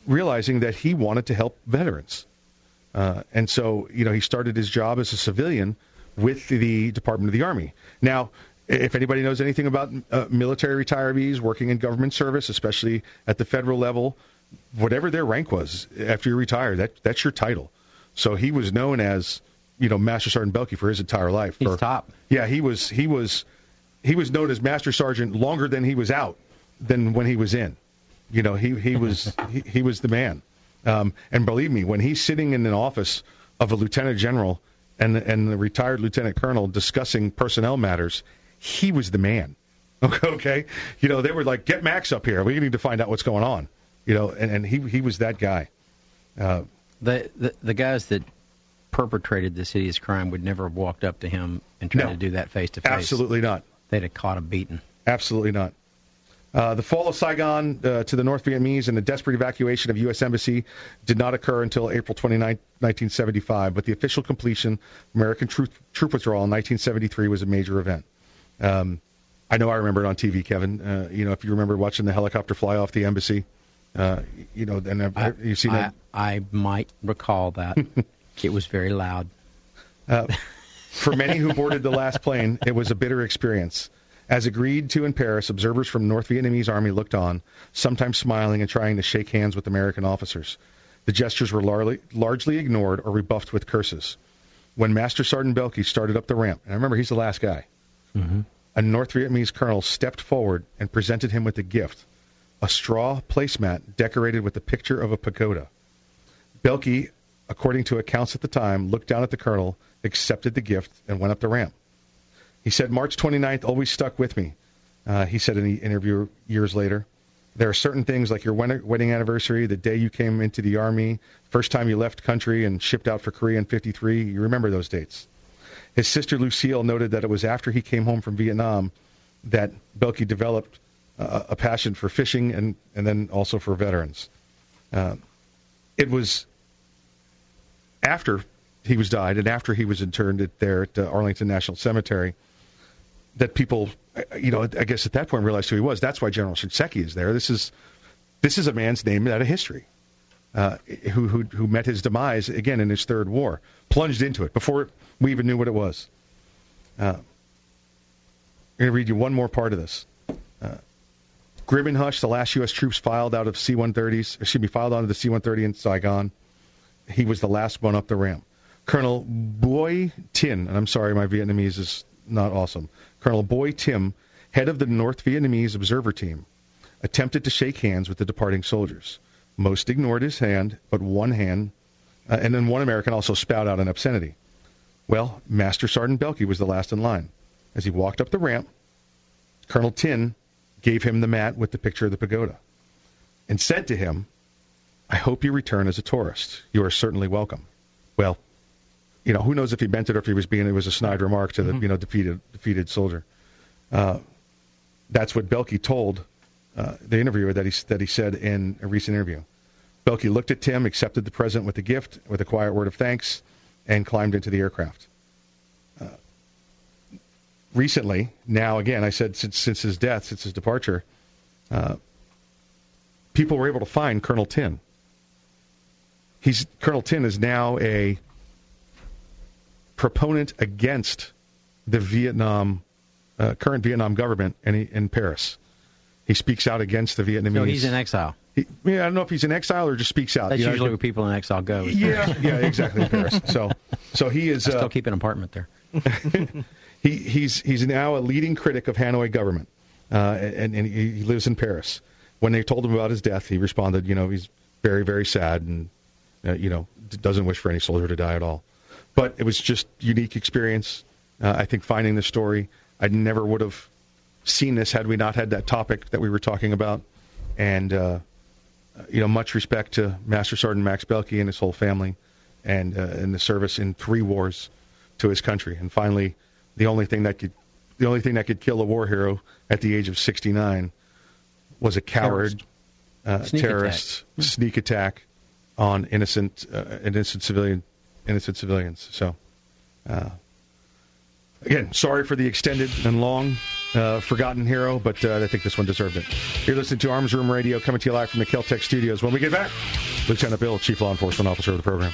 realizing that he wanted to help veterans. Uh, and so, you know, he started his job as a civilian with the Department of the Army. Now, if anybody knows anything about uh, military retirees working in government service, especially at the federal level, whatever their rank was after you retire, that that's your title. So he was known as, you know, Master Sergeant Beilke for his entire life. He's top. Yeah, he was he was he was known as Master Sergeant longer than he was out than when he was in. You know, he he was he, he was the man. Um, and believe me, when he's sitting in an office of a lieutenant general and and the retired lieutenant colonel discussing personnel matters, he was the man. Okay, okay. You know, they were like, "Get Max up here. We need to find out what's going on." You know, and, and he he was that guy. Uh, The, the the guys that perpetrated this hideous crime would never have walked up to him and tried No. to do that face to face. Absolutely not. They'd have caught him beating. Absolutely not. Uh, the fall of Saigon uh, to the North Vietnamese and the desperate evacuation of U.S. Embassy did not occur until April 29, 1975, but the official completion of American troop, troop withdrawal in 1973 was a major event. Um, I know I remember it on TV, Kevin. Uh, you know, if you remember watching the helicopter fly off the embassy, uh, you know, and I, you've seen I, that. I might recall that. it was very loud. Uh, for many who boarded the last plane, it was a bitter experience. As agreed to in Paris, observers from North Vietnamese Army looked on, sometimes smiling and trying to shake hands with American officers. The gestures were largely, largely ignored or rebuffed with curses. When Master Sergeant Beilke started up the ramp, and I remember he's the last guy, a North Vietnamese colonel stepped forward and presented him with a gift, a straw placemat decorated with the picture of a pagoda. Beilke, according to accounts at the time, looked down at the colonel, accepted the gift, and went up the ramp. He said, March 29th always stuck with me. Uh, he said in the interview years later. There are certain things like your wedding anniversary, the day you came into the Army, first time you left country and shipped out for Korea in 53. You remember those dates. His sister Lucille noted that it was after he came home from Vietnam that Beilke developed uh, a passion for fishing and, and then also for veterans. Uh, it was after he was died and after he was interned at there at uh, Arlington National Cemetery that people, uh, you know, I guess at that point realized who he was. That's why General Shinseki is there. This is this is a man's name out of history. Uh, who, who who met his demise again in his third war, plunged into it before we even knew what it was. Uh, I'm going to read you one more part of this. Uh, Grim and Hush, the last U.S. troops filed out of C-130s, excuse me, filed out of the C-130 in Saigon. He was the last one up the ramp. Colonel Bui Tin, and I'm sorry, my Vietnamese is not awesome. Colonel Bui Tin, head of the North Vietnamese observer team, attempted to shake hands with the departing soldiers. Most ignored his hand, but one hand, uh, and then one American also spat out an obscenity. Well, Master Sergeant Beilke was the last in line. As he walked up the ramp, Colonel Tin gave him the mat with the picture of the pagoda and said to him, I hope you return as a tourist. You are certainly welcome. Well, you know, who knows if he meant it or if he was being, it was a snide remark to the, you know, defeated, defeated soldier. Uh, that's what Beilke told uh, the interviewer that he, that he said in a recent interview. Beilke looked at Tim, accepted the present with a gift, with a quiet word of thanks, and climbed into the aircraft. Uh, recently, now again, I said since since his death, since his departure, uh, people were able to find Colonel Tin. He's Colonel Tin is now a proponent against the Vietnam uh, current Vietnam government in, in Paris. He speaks out against the Vietnamese. So he's in exile. He, yeah, I don't know if he's in exile or just speaks out. That's You know, usually where people in exile go. yeah, yeah, exactly. In Paris. So, so he is. I still uh, keep an apartment there. he he's he's now a leading critic of Hanoi government, uh, and, and he he lives in Paris. When they told him about his death, he responded, you know, he's very very sad and uh, you know doesn't wish for any soldier to die at all. But it was just unique experience. Uh, I think finding the story, I never would have seen this had we not had that topic that we were talking about, and uh, you know, much respect to Master Sergeant Max Beilke and his whole family, and uh, in the service in three wars to his country. And finally, the only thing that could the only thing that could kill a war hero at the age of 69 was a coward uh, Sneak terrorist sneak attack on innocent uh, innocent civilian innocent civilians. So. Uh, Again, sorry for the extended and long uh, forgotten hero, but uh, I think this one deserved it. You're listening to Arms Room Radio, coming to you live from the Keltec studios. When we get back, Lieutenant Bill, Chief Law Enforcement Officer of the program.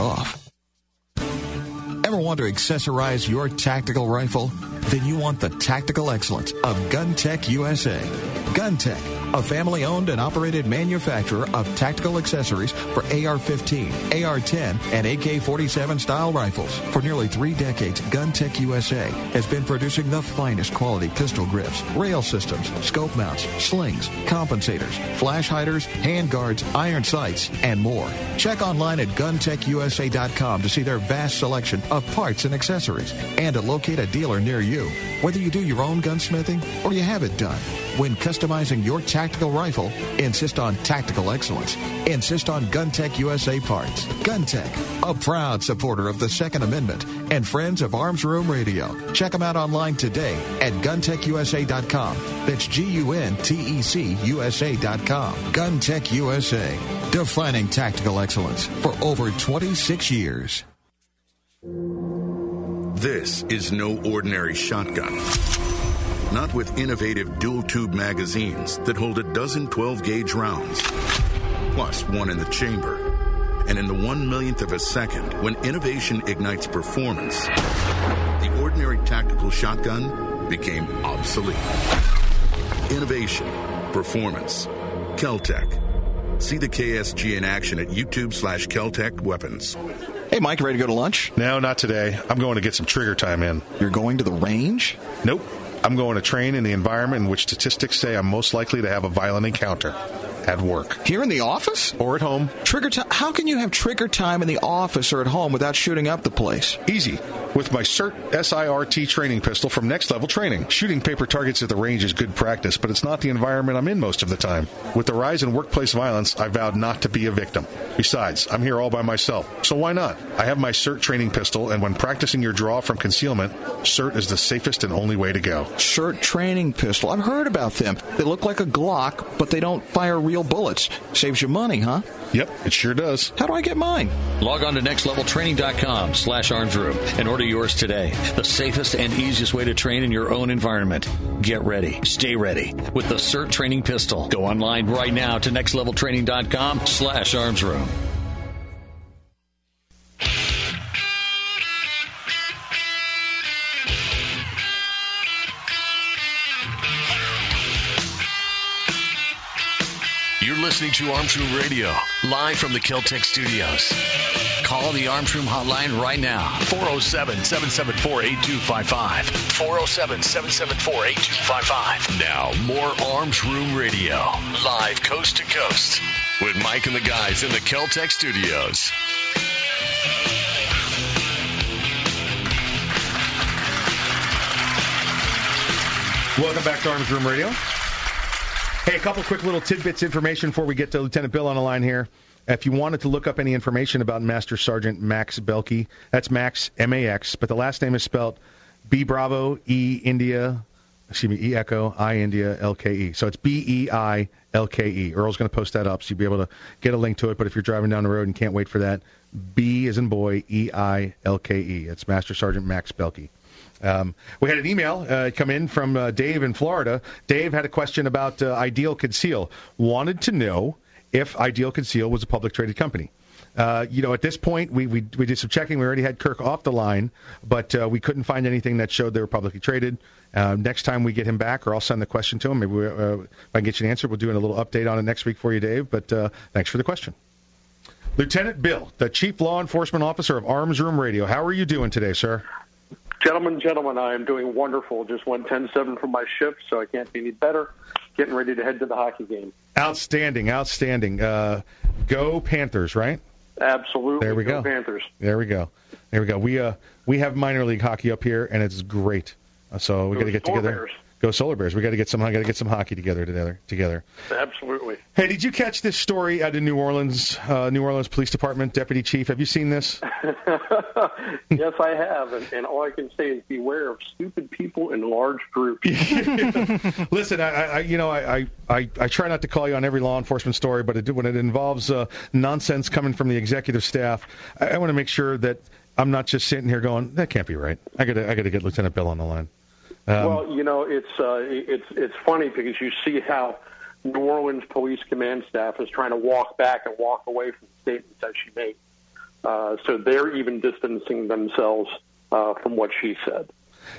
off. Ever want to accessorize your tactical rifle? Then you want the tactical excellence of GunTec USA. GunTec, a family owned and operated manufacturer of tactical accessories for AR 15, AR 10, and AK 47 style rifles. For nearly three decades, GunTec USA has been producing the finest quality pistol grips, rail systems, scope mounts, slings, compensators, flash hiders, hand guards, iron sights, and more. Check online at guntecusa.com to see their vast selection of parts and accessories and to locate a dealer near you. Whether you do your own gunsmithing or you have it done, when customizing your tactical rifle, insist on tactical excellence. Insist on GunTec USA parts. GunTec, a proud supporter of the Second Amendment and friends of Arms Room Radio. Check them out online today at guntecusa.com. That's G-U-N-T-E-C USA.com. GunTec USA, defining tactical excellence for over 26 years. This is no ordinary shotgun. Not with innovative dual tube magazines that hold a dozen 12 gauge rounds, plus one in the chamber. And in the one millionth of a second, when innovation ignites performance, the ordinary tactical shotgun became obsolete. Innovation, performance, Keltec. See the KSG in action at YouTube slash Keltec Weapons. Hey, Mike, ready to go to lunch? No, not today. I'm going to get some trigger time in. You're going to the range? Nope. I'm going to train in the environment in which statistics say I'm most likely to have a violent encounter at work. Here in the office? Or at home. Trigger time? How can you have trigger time in the office or at home without shooting up the place? Easy. With my CERT SIRT training pistol from Next Level Training. Shooting paper targets at the range is good practice, but it's not the environment I'm in most of the time. With the rise in workplace violence, I vowed not to be a victim. Besides, I'm here all by myself, so why not? I have my SIRT training pistol, and when practicing your draw from concealment, SIRT is the safest and only way to go. SIRT training pistol. I've heard about them. They look like a Glock, but they don't fire real bullets. Saves you money, huh? Yep, it sure does. How do I get mine? Log on to nextleveltraining.com slash armsroom and order yours today. The safest and easiest way to train in your own environment. Get ready. Stay ready with the SIRT training pistol. Go online right now to nextleveltraining.com slash armsroom. Listening to Arms Room Radio, live from the Keltec studios. Call the Arms Room hotline right now. 407 774 8255. 407 774 8255. Now, more Arms Room Radio, live coast to coast, with Mike and the guys in the Keltec studios. Welcome back to Arms Room Radio. Hey, a couple quick little tidbits information before we get to Lieutenant Bill on the line here. If you wanted to look up any information about Master Sergeant Max Beilke, that's Max M A X, but the last name is spelled B Bravo E India, excuse me, E Echo I India L K E. So it's B E I L K E. Earl's going to post that up, so you'll be able to get a link to it. But if you're driving down the road and can't wait for that, B is in boy E I L K E. It's Master Sergeant Max Beilke. Um, we had an email uh, come in from uh, Dave in Florida. Dave had a question about uh, Ideal Conceal. Wanted to know if Ideal Conceal was a public traded company. Uh, you know, at this point, we, we we did some checking. We already had Kirk off the line, but uh, we couldn't find anything that showed they were publicly traded. Uh, next time we get him back, or I'll send the question to him. Maybe we, uh, if I can get you an answer, we'll do a little update on it next week for you, Dave. But uh, thanks for the question. Lieutenant Bill, the Chief Law Enforcement Officer of Arms Room Radio. How are you doing today, sir? Gentlemen, gentlemen, I am doing wonderful. Just went 10-7 from my shift, so I can't be any better. Getting ready to head to the hockey game. Outstanding, outstanding. Uh, go Panthers, right? Absolutely. There we go. Panthers. There we go. There we go. We uh we have minor league hockey up here, and it's great. So we got to get together. Bears. Go Solar Bears. We got to get some. Got to get some hockey together together. Together. Absolutely. Hey, did you catch this story out of New Orleans? Uh, New Orleans Police Department deputy chief. Have you seen this? yes, I have, and, and all I can say is beware of stupid people in large groups. Listen, I, I you know, I, I, I try not to call you on every law enforcement story, but it, when it involves uh, nonsense coming from the executive staff, I, I want to make sure that I'm not just sitting here going, that can't be right. I got to, I got to get Lieutenant Bill on the line. Um, well, you know, it's uh, it's it's funny because you see how New Orleans Police Command staff is trying to walk back and walk away from the statements that she made. Uh, so they're even distancing themselves uh, from what she said.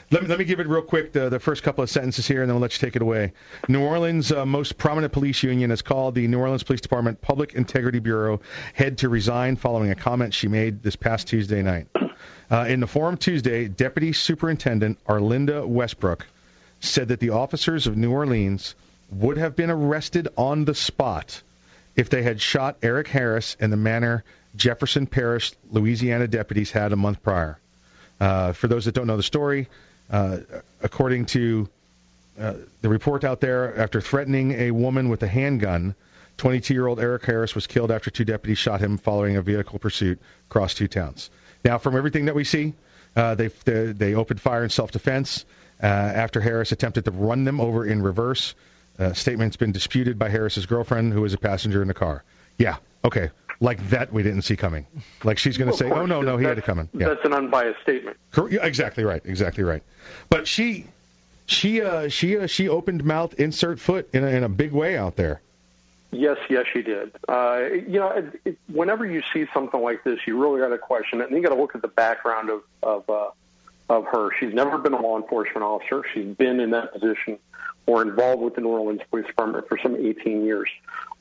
Let me, let me give it real quick, the, the first couple of sentences here, and then we'll let you take it away. New Orleans' uh, most prominent police union has called the New Orleans Police Department Public Integrity Bureau head to resign following a comment she made this past Tuesday night. Uh, in the forum Tuesday, Deputy Superintendent Arlinda Westbrook said that the officers of New Orleans would have been arrested on the spot if they had shot Eric Harris in the manner Jefferson Parish, Louisiana deputies had a month prior. Uh, for those that don't know the story, uh, according to uh, the report out there, after threatening a woman with a handgun, 22-year-old Eric Harris was killed after two deputies shot him following a vehicle pursuit across two towns. Now, from everything that we see, uh, they, they they opened fire in self-defense uh, after Harris attempted to run them over in reverse. Uh, statement's been disputed by Harris's girlfriend, who was a passenger in the car. Yeah, okay, like that we didn't see coming. Like she's going to say, "Oh no, no, he had it coming." Yeah. That's an unbiased statement. Cor- yeah, exactly right. Exactly right. But she, she, uh, she, uh, she opened mouth, insert foot in a, in a big way out there. Yes, yes, she did. Uh, you know, it, it, whenever you see something like this, you really got to question it, and you got to look at the background of of uh, of her. She's never been a law enforcement officer. She's been in that position or involved with the New Orleans Police Department for some 18 years.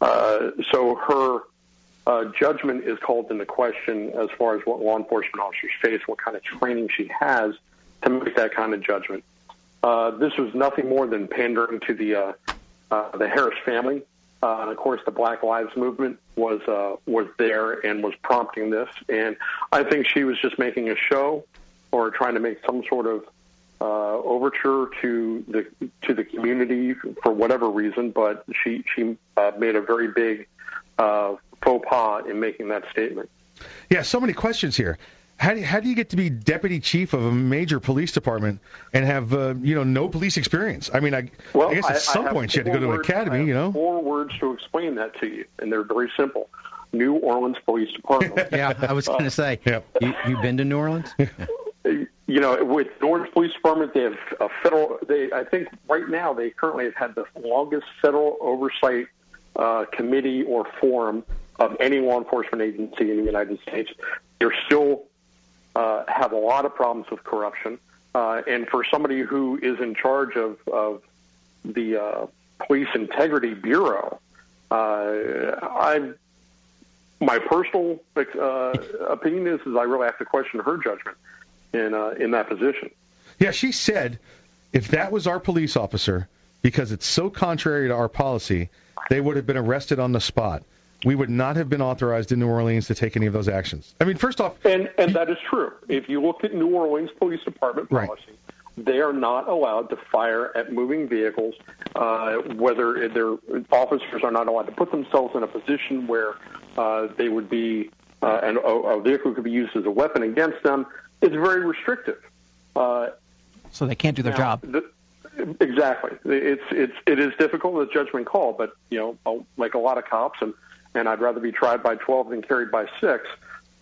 Uh, so her uh, judgment is called into question as far as what law enforcement officers face, what kind of training she has to make that kind of judgment. Uh, this was nothing more than pandering to the uh, uh, the Harris family, uh, and of course the Black Lives Movement was uh, was there and was prompting this. And I think she was just making a show or trying to make some sort of uh, overture to the to the community for whatever reason. But she she uh, made a very big uh, faux pas in making that statement. Yeah, so many questions here. How do, how do you get to be deputy chief of a major police department and have uh, you know no police experience? I mean, I, Well, I guess at some have point you had to go to an words- I academy, have you know. Four words to explain that to you, and they're very simple. New Orleans Police Department. Yeah, I was going to say, you, you been to New Orleans? you know, with the Orange Police Department, they have a federal. They, I think, right now they currently have had the longest federal oversight uh, committee or forum of any law enforcement agency in the United States. They're still uh, have a lot of problems with corruption, uh, and for somebody who is in charge of of the uh, Police Integrity Bureau, uh, I my personal uh, opinion is is I really have to question her judgment in uh, in that position. Yeah, she said if that was our police officer, because it's so contrary to our policy, they would have been arrested on the spot. We would not have been authorized in New Orleans to take any of those actions. I mean, first off, And and that is true. If you look at New Orleans Police Department Right. policy, they are not allowed to fire at moving vehicles. Uh, whether their officers are not allowed to put themselves in a position where uh, they would be uh, and a, a vehicle could be used as a weapon against them. It's very restrictive. Uh, So they can't do their Now, job. the- exactly. It's it's it is difficult, a judgment call, but you know, like a lot of cops, and and I'd rather be tried by twelve than carried by six.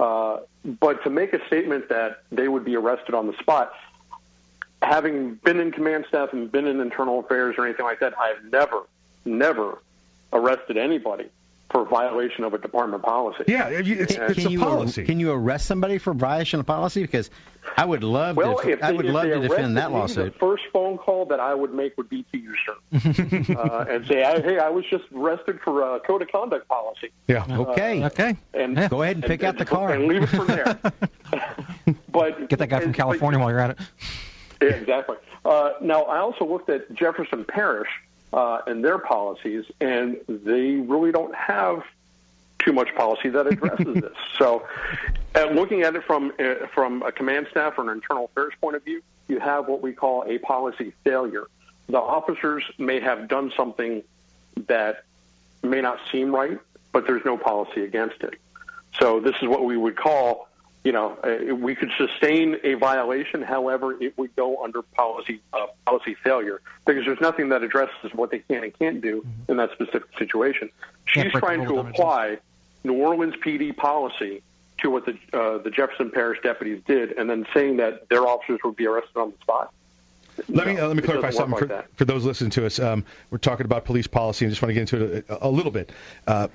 Uh, but to make a statement that they would be arrested on the spot, having been in command staff and been in internal affairs or anything like that, I've never, never arrested anybody for violation of a department policy. Yeah, it's, And- can you can you arrest somebody for violation of policy? Because I would love Well, to. if I would if love they to defend that arrested me, lawsuit. The first phone call that I would make would be to you, sir, uh, and say, "Hey, I was just arrested for a code of conduct policy." Yeah. Okay. okay. And Go ahead and pick out the car. and leave it from there. but Get that guy from but- California while you're at it. yeah, exactly. Uh, now, I also looked at Jefferson Parish uh, and their policies, and they really don't have too much policy that addresses this. So, uh, looking at it from uh, from a command staff or an internal affairs point of view, you have what we call a policy failure. the officers may have done something that may not seem right, but there's no policy against it. So this is what we would call, you know, uh, we could sustain a violation. However, it would go under policy uh, policy failure because there's nothing that addresses what they can and can't do in that specific situation. She's break the trying to of damages. apply New Orleans PD policy to what the uh, the Jefferson Parish deputies did, and then saying that their officers would be arrested on the spot. Let me uh, let me clarify something work for, that. for those listening to us. Um, we're talking about police policy, and just want to get into it a, a little bit. Uh,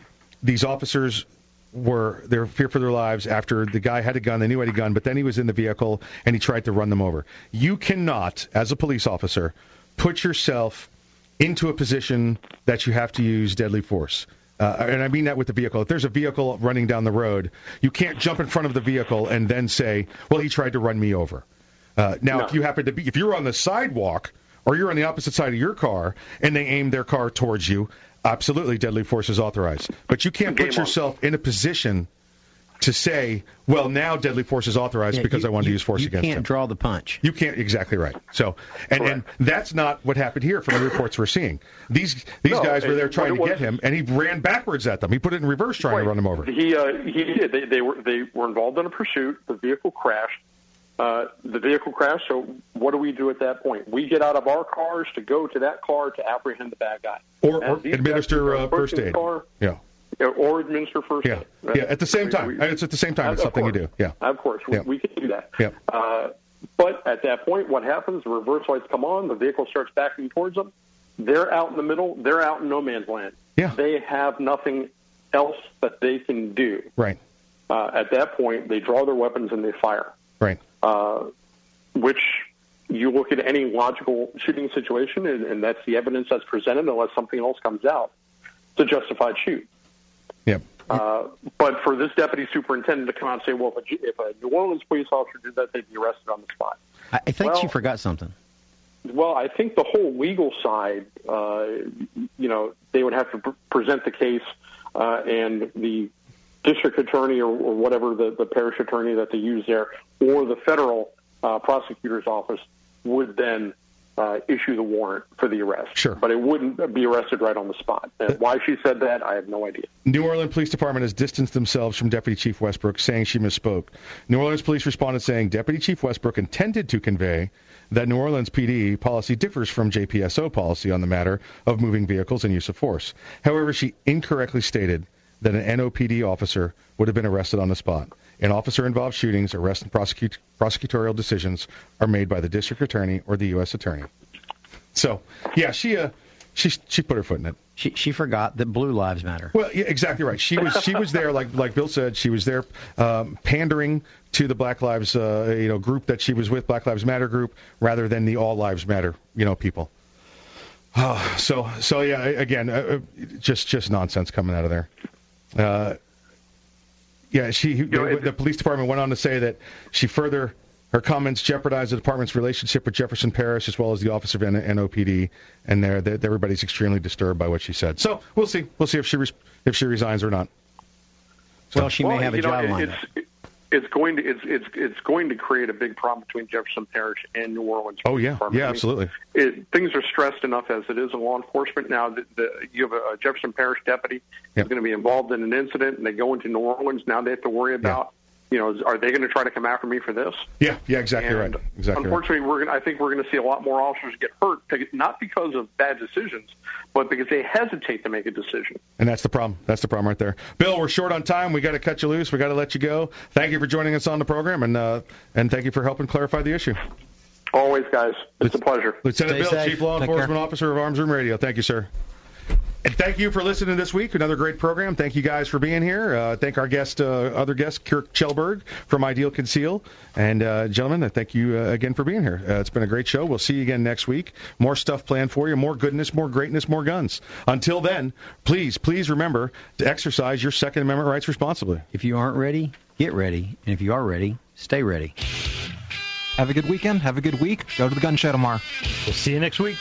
these officers were they were fear for their lives after the guy had a gun. They knew he had a gun, but then he was in the vehicle and he tried to run them over. You cannot, as a police officer, put yourself into a position that you have to use deadly force. Uh, and I mean that with the vehicle. If there's a vehicle running down the road, you can't jump in front of the vehicle and then say, "Well, he tried to run me over." Uh, now, if you happen to be, if you're on the sidewalk or you're on the opposite side of your car and they aim their car towards you, absolutely deadly force is authorized. But you can't Game put on. yourself in a position to say, "Well, now deadly force is authorized Yeah, because you- I wanted to use force against you can't draw the punch. You can't exactly right. So, and and that's not what happened here from the reports we're seeing. These these No, guys were there trying what to it get him, and he ran backwards at them. He put it in reverse, trying to run them over. He uh, he did. They, they were they were involved in a pursuit. The vehicle crashed. Uh, the vehicle crashed. So what do we do at that point? We get out of our cars to go to that car to apprehend the bad guy, Or, or administer uh, first aid. car, Yeah, or administer first yeah, aid. yeah. At the same time, we- it's at the same time. It's something you do. Yeah, Of course, we, Yeah. we can do that. yeah. Uh, but at that point, what happens? The reverse lights come on. The vehicle starts backing towards them. They're out in the middle. They're out in no man's land. Yeah. They have nothing else that they can do. Right, Uh, at that point, they draw their weapons and they fire. right. Uh, which you look at any logical shooting situation, and, and that's the evidence that's presented, unless something else comes out. It's a justified shoot. Yep. Uh, but for this deputy superintendent to come out and say, well, if a, if a New Orleans police officer did that, they'd be arrested on the spot. I, I think Well- you forgot something. Well, I think the whole legal side, uh, you know, they would have to pr- present the case, uh, and the district attorney or, or whatever the, the parish attorney that they use there, or the federal uh, prosecutor's office would then uh, issue the warrant for the arrest. Sure. But it wouldn't be arrested right on the spot. And why she said that, I have no idea. New Orleans Police Department has distanced themselves from Deputy Chief Westbrook, saying she misspoke. New Orleans Police responded saying Deputy Chief Westbrook intended to convey that New Orleans PD policy differs from JPSO policy on the matter of moving vehicles and use of force. However, she incorrectly stated that an NOPD officer would have been arrested on the spot. In officer-involved shootings, arrest and prosecute, prosecutorial decisions are made by the district attorney or the U.S. attorney. So, yeah, she uh, she she put her foot in it. She she forgot that blue lives matter. Well, yeah, exactly right. She was she was there, like like Bill said, she was there um, pandering to the Black Lives uh, you know group that she was with, Black Lives Matter group, rather than the All Lives Matter you know people. Oh, so so yeah, again, uh, uh, just just nonsense coming out of there. Uh, yeah, she the, the police department went on to say that she further her comments jeopardized the department's relationship with Jefferson Parish as well as the Office of N- NOPD, and there that everybody's extremely disturbed by what she said. So we'll see. We'll see if she res- if she resigns or not. Well, she may Well, have a you know, job it- lined up. It's, going to it's it's it's going to create a big problem between Jefferson Parish and New Orleans. Oh yeah, Department. yeah, absolutely. it, things are stressed enough as it is in law enforcement now. That the, you have a, Jefferson Parish deputy who's going to be involved in an incident, and they go into New Orleans. Now they have to worry about, you know, are they going to try to come after me for this? Yeah, yeah, exactly And right. Exactly right. Unfortunately, we're going. I think we're going to see a lot more officers get hurt, not because of bad decisions, but because they hesitate to make a decision. And that's the problem. That's the problem right there. Bill, we're short on time. We got to cut you loose. We got to let you go. Thank you for joining us on the program, and uh, and thank you for helping clarify the issue. Always, guys. It's a pleasure. Lieutenant Stay Bill, safe. Chief Law Take Enforcement care. Officer of Arms Room Radio. Thank you, sir. And thank you for listening this week. Another great program. Thank you guys for being here. Uh, thank our guest, uh, other guest, Kirk Kjellberg from Ideal Conceal. And uh, gentlemen, I thank you uh, again for being here. Uh, it's been a great show. We'll see you again next week. More stuff planned for you. More goodness, more greatness, more guns. Until then, please, please remember to exercise your Second Amendment rights responsibly. If you aren't ready, get ready. And if you are ready, stay ready. Have a good weekend. Have a good week. Go to the gun show tomorrow. We'll see you next week.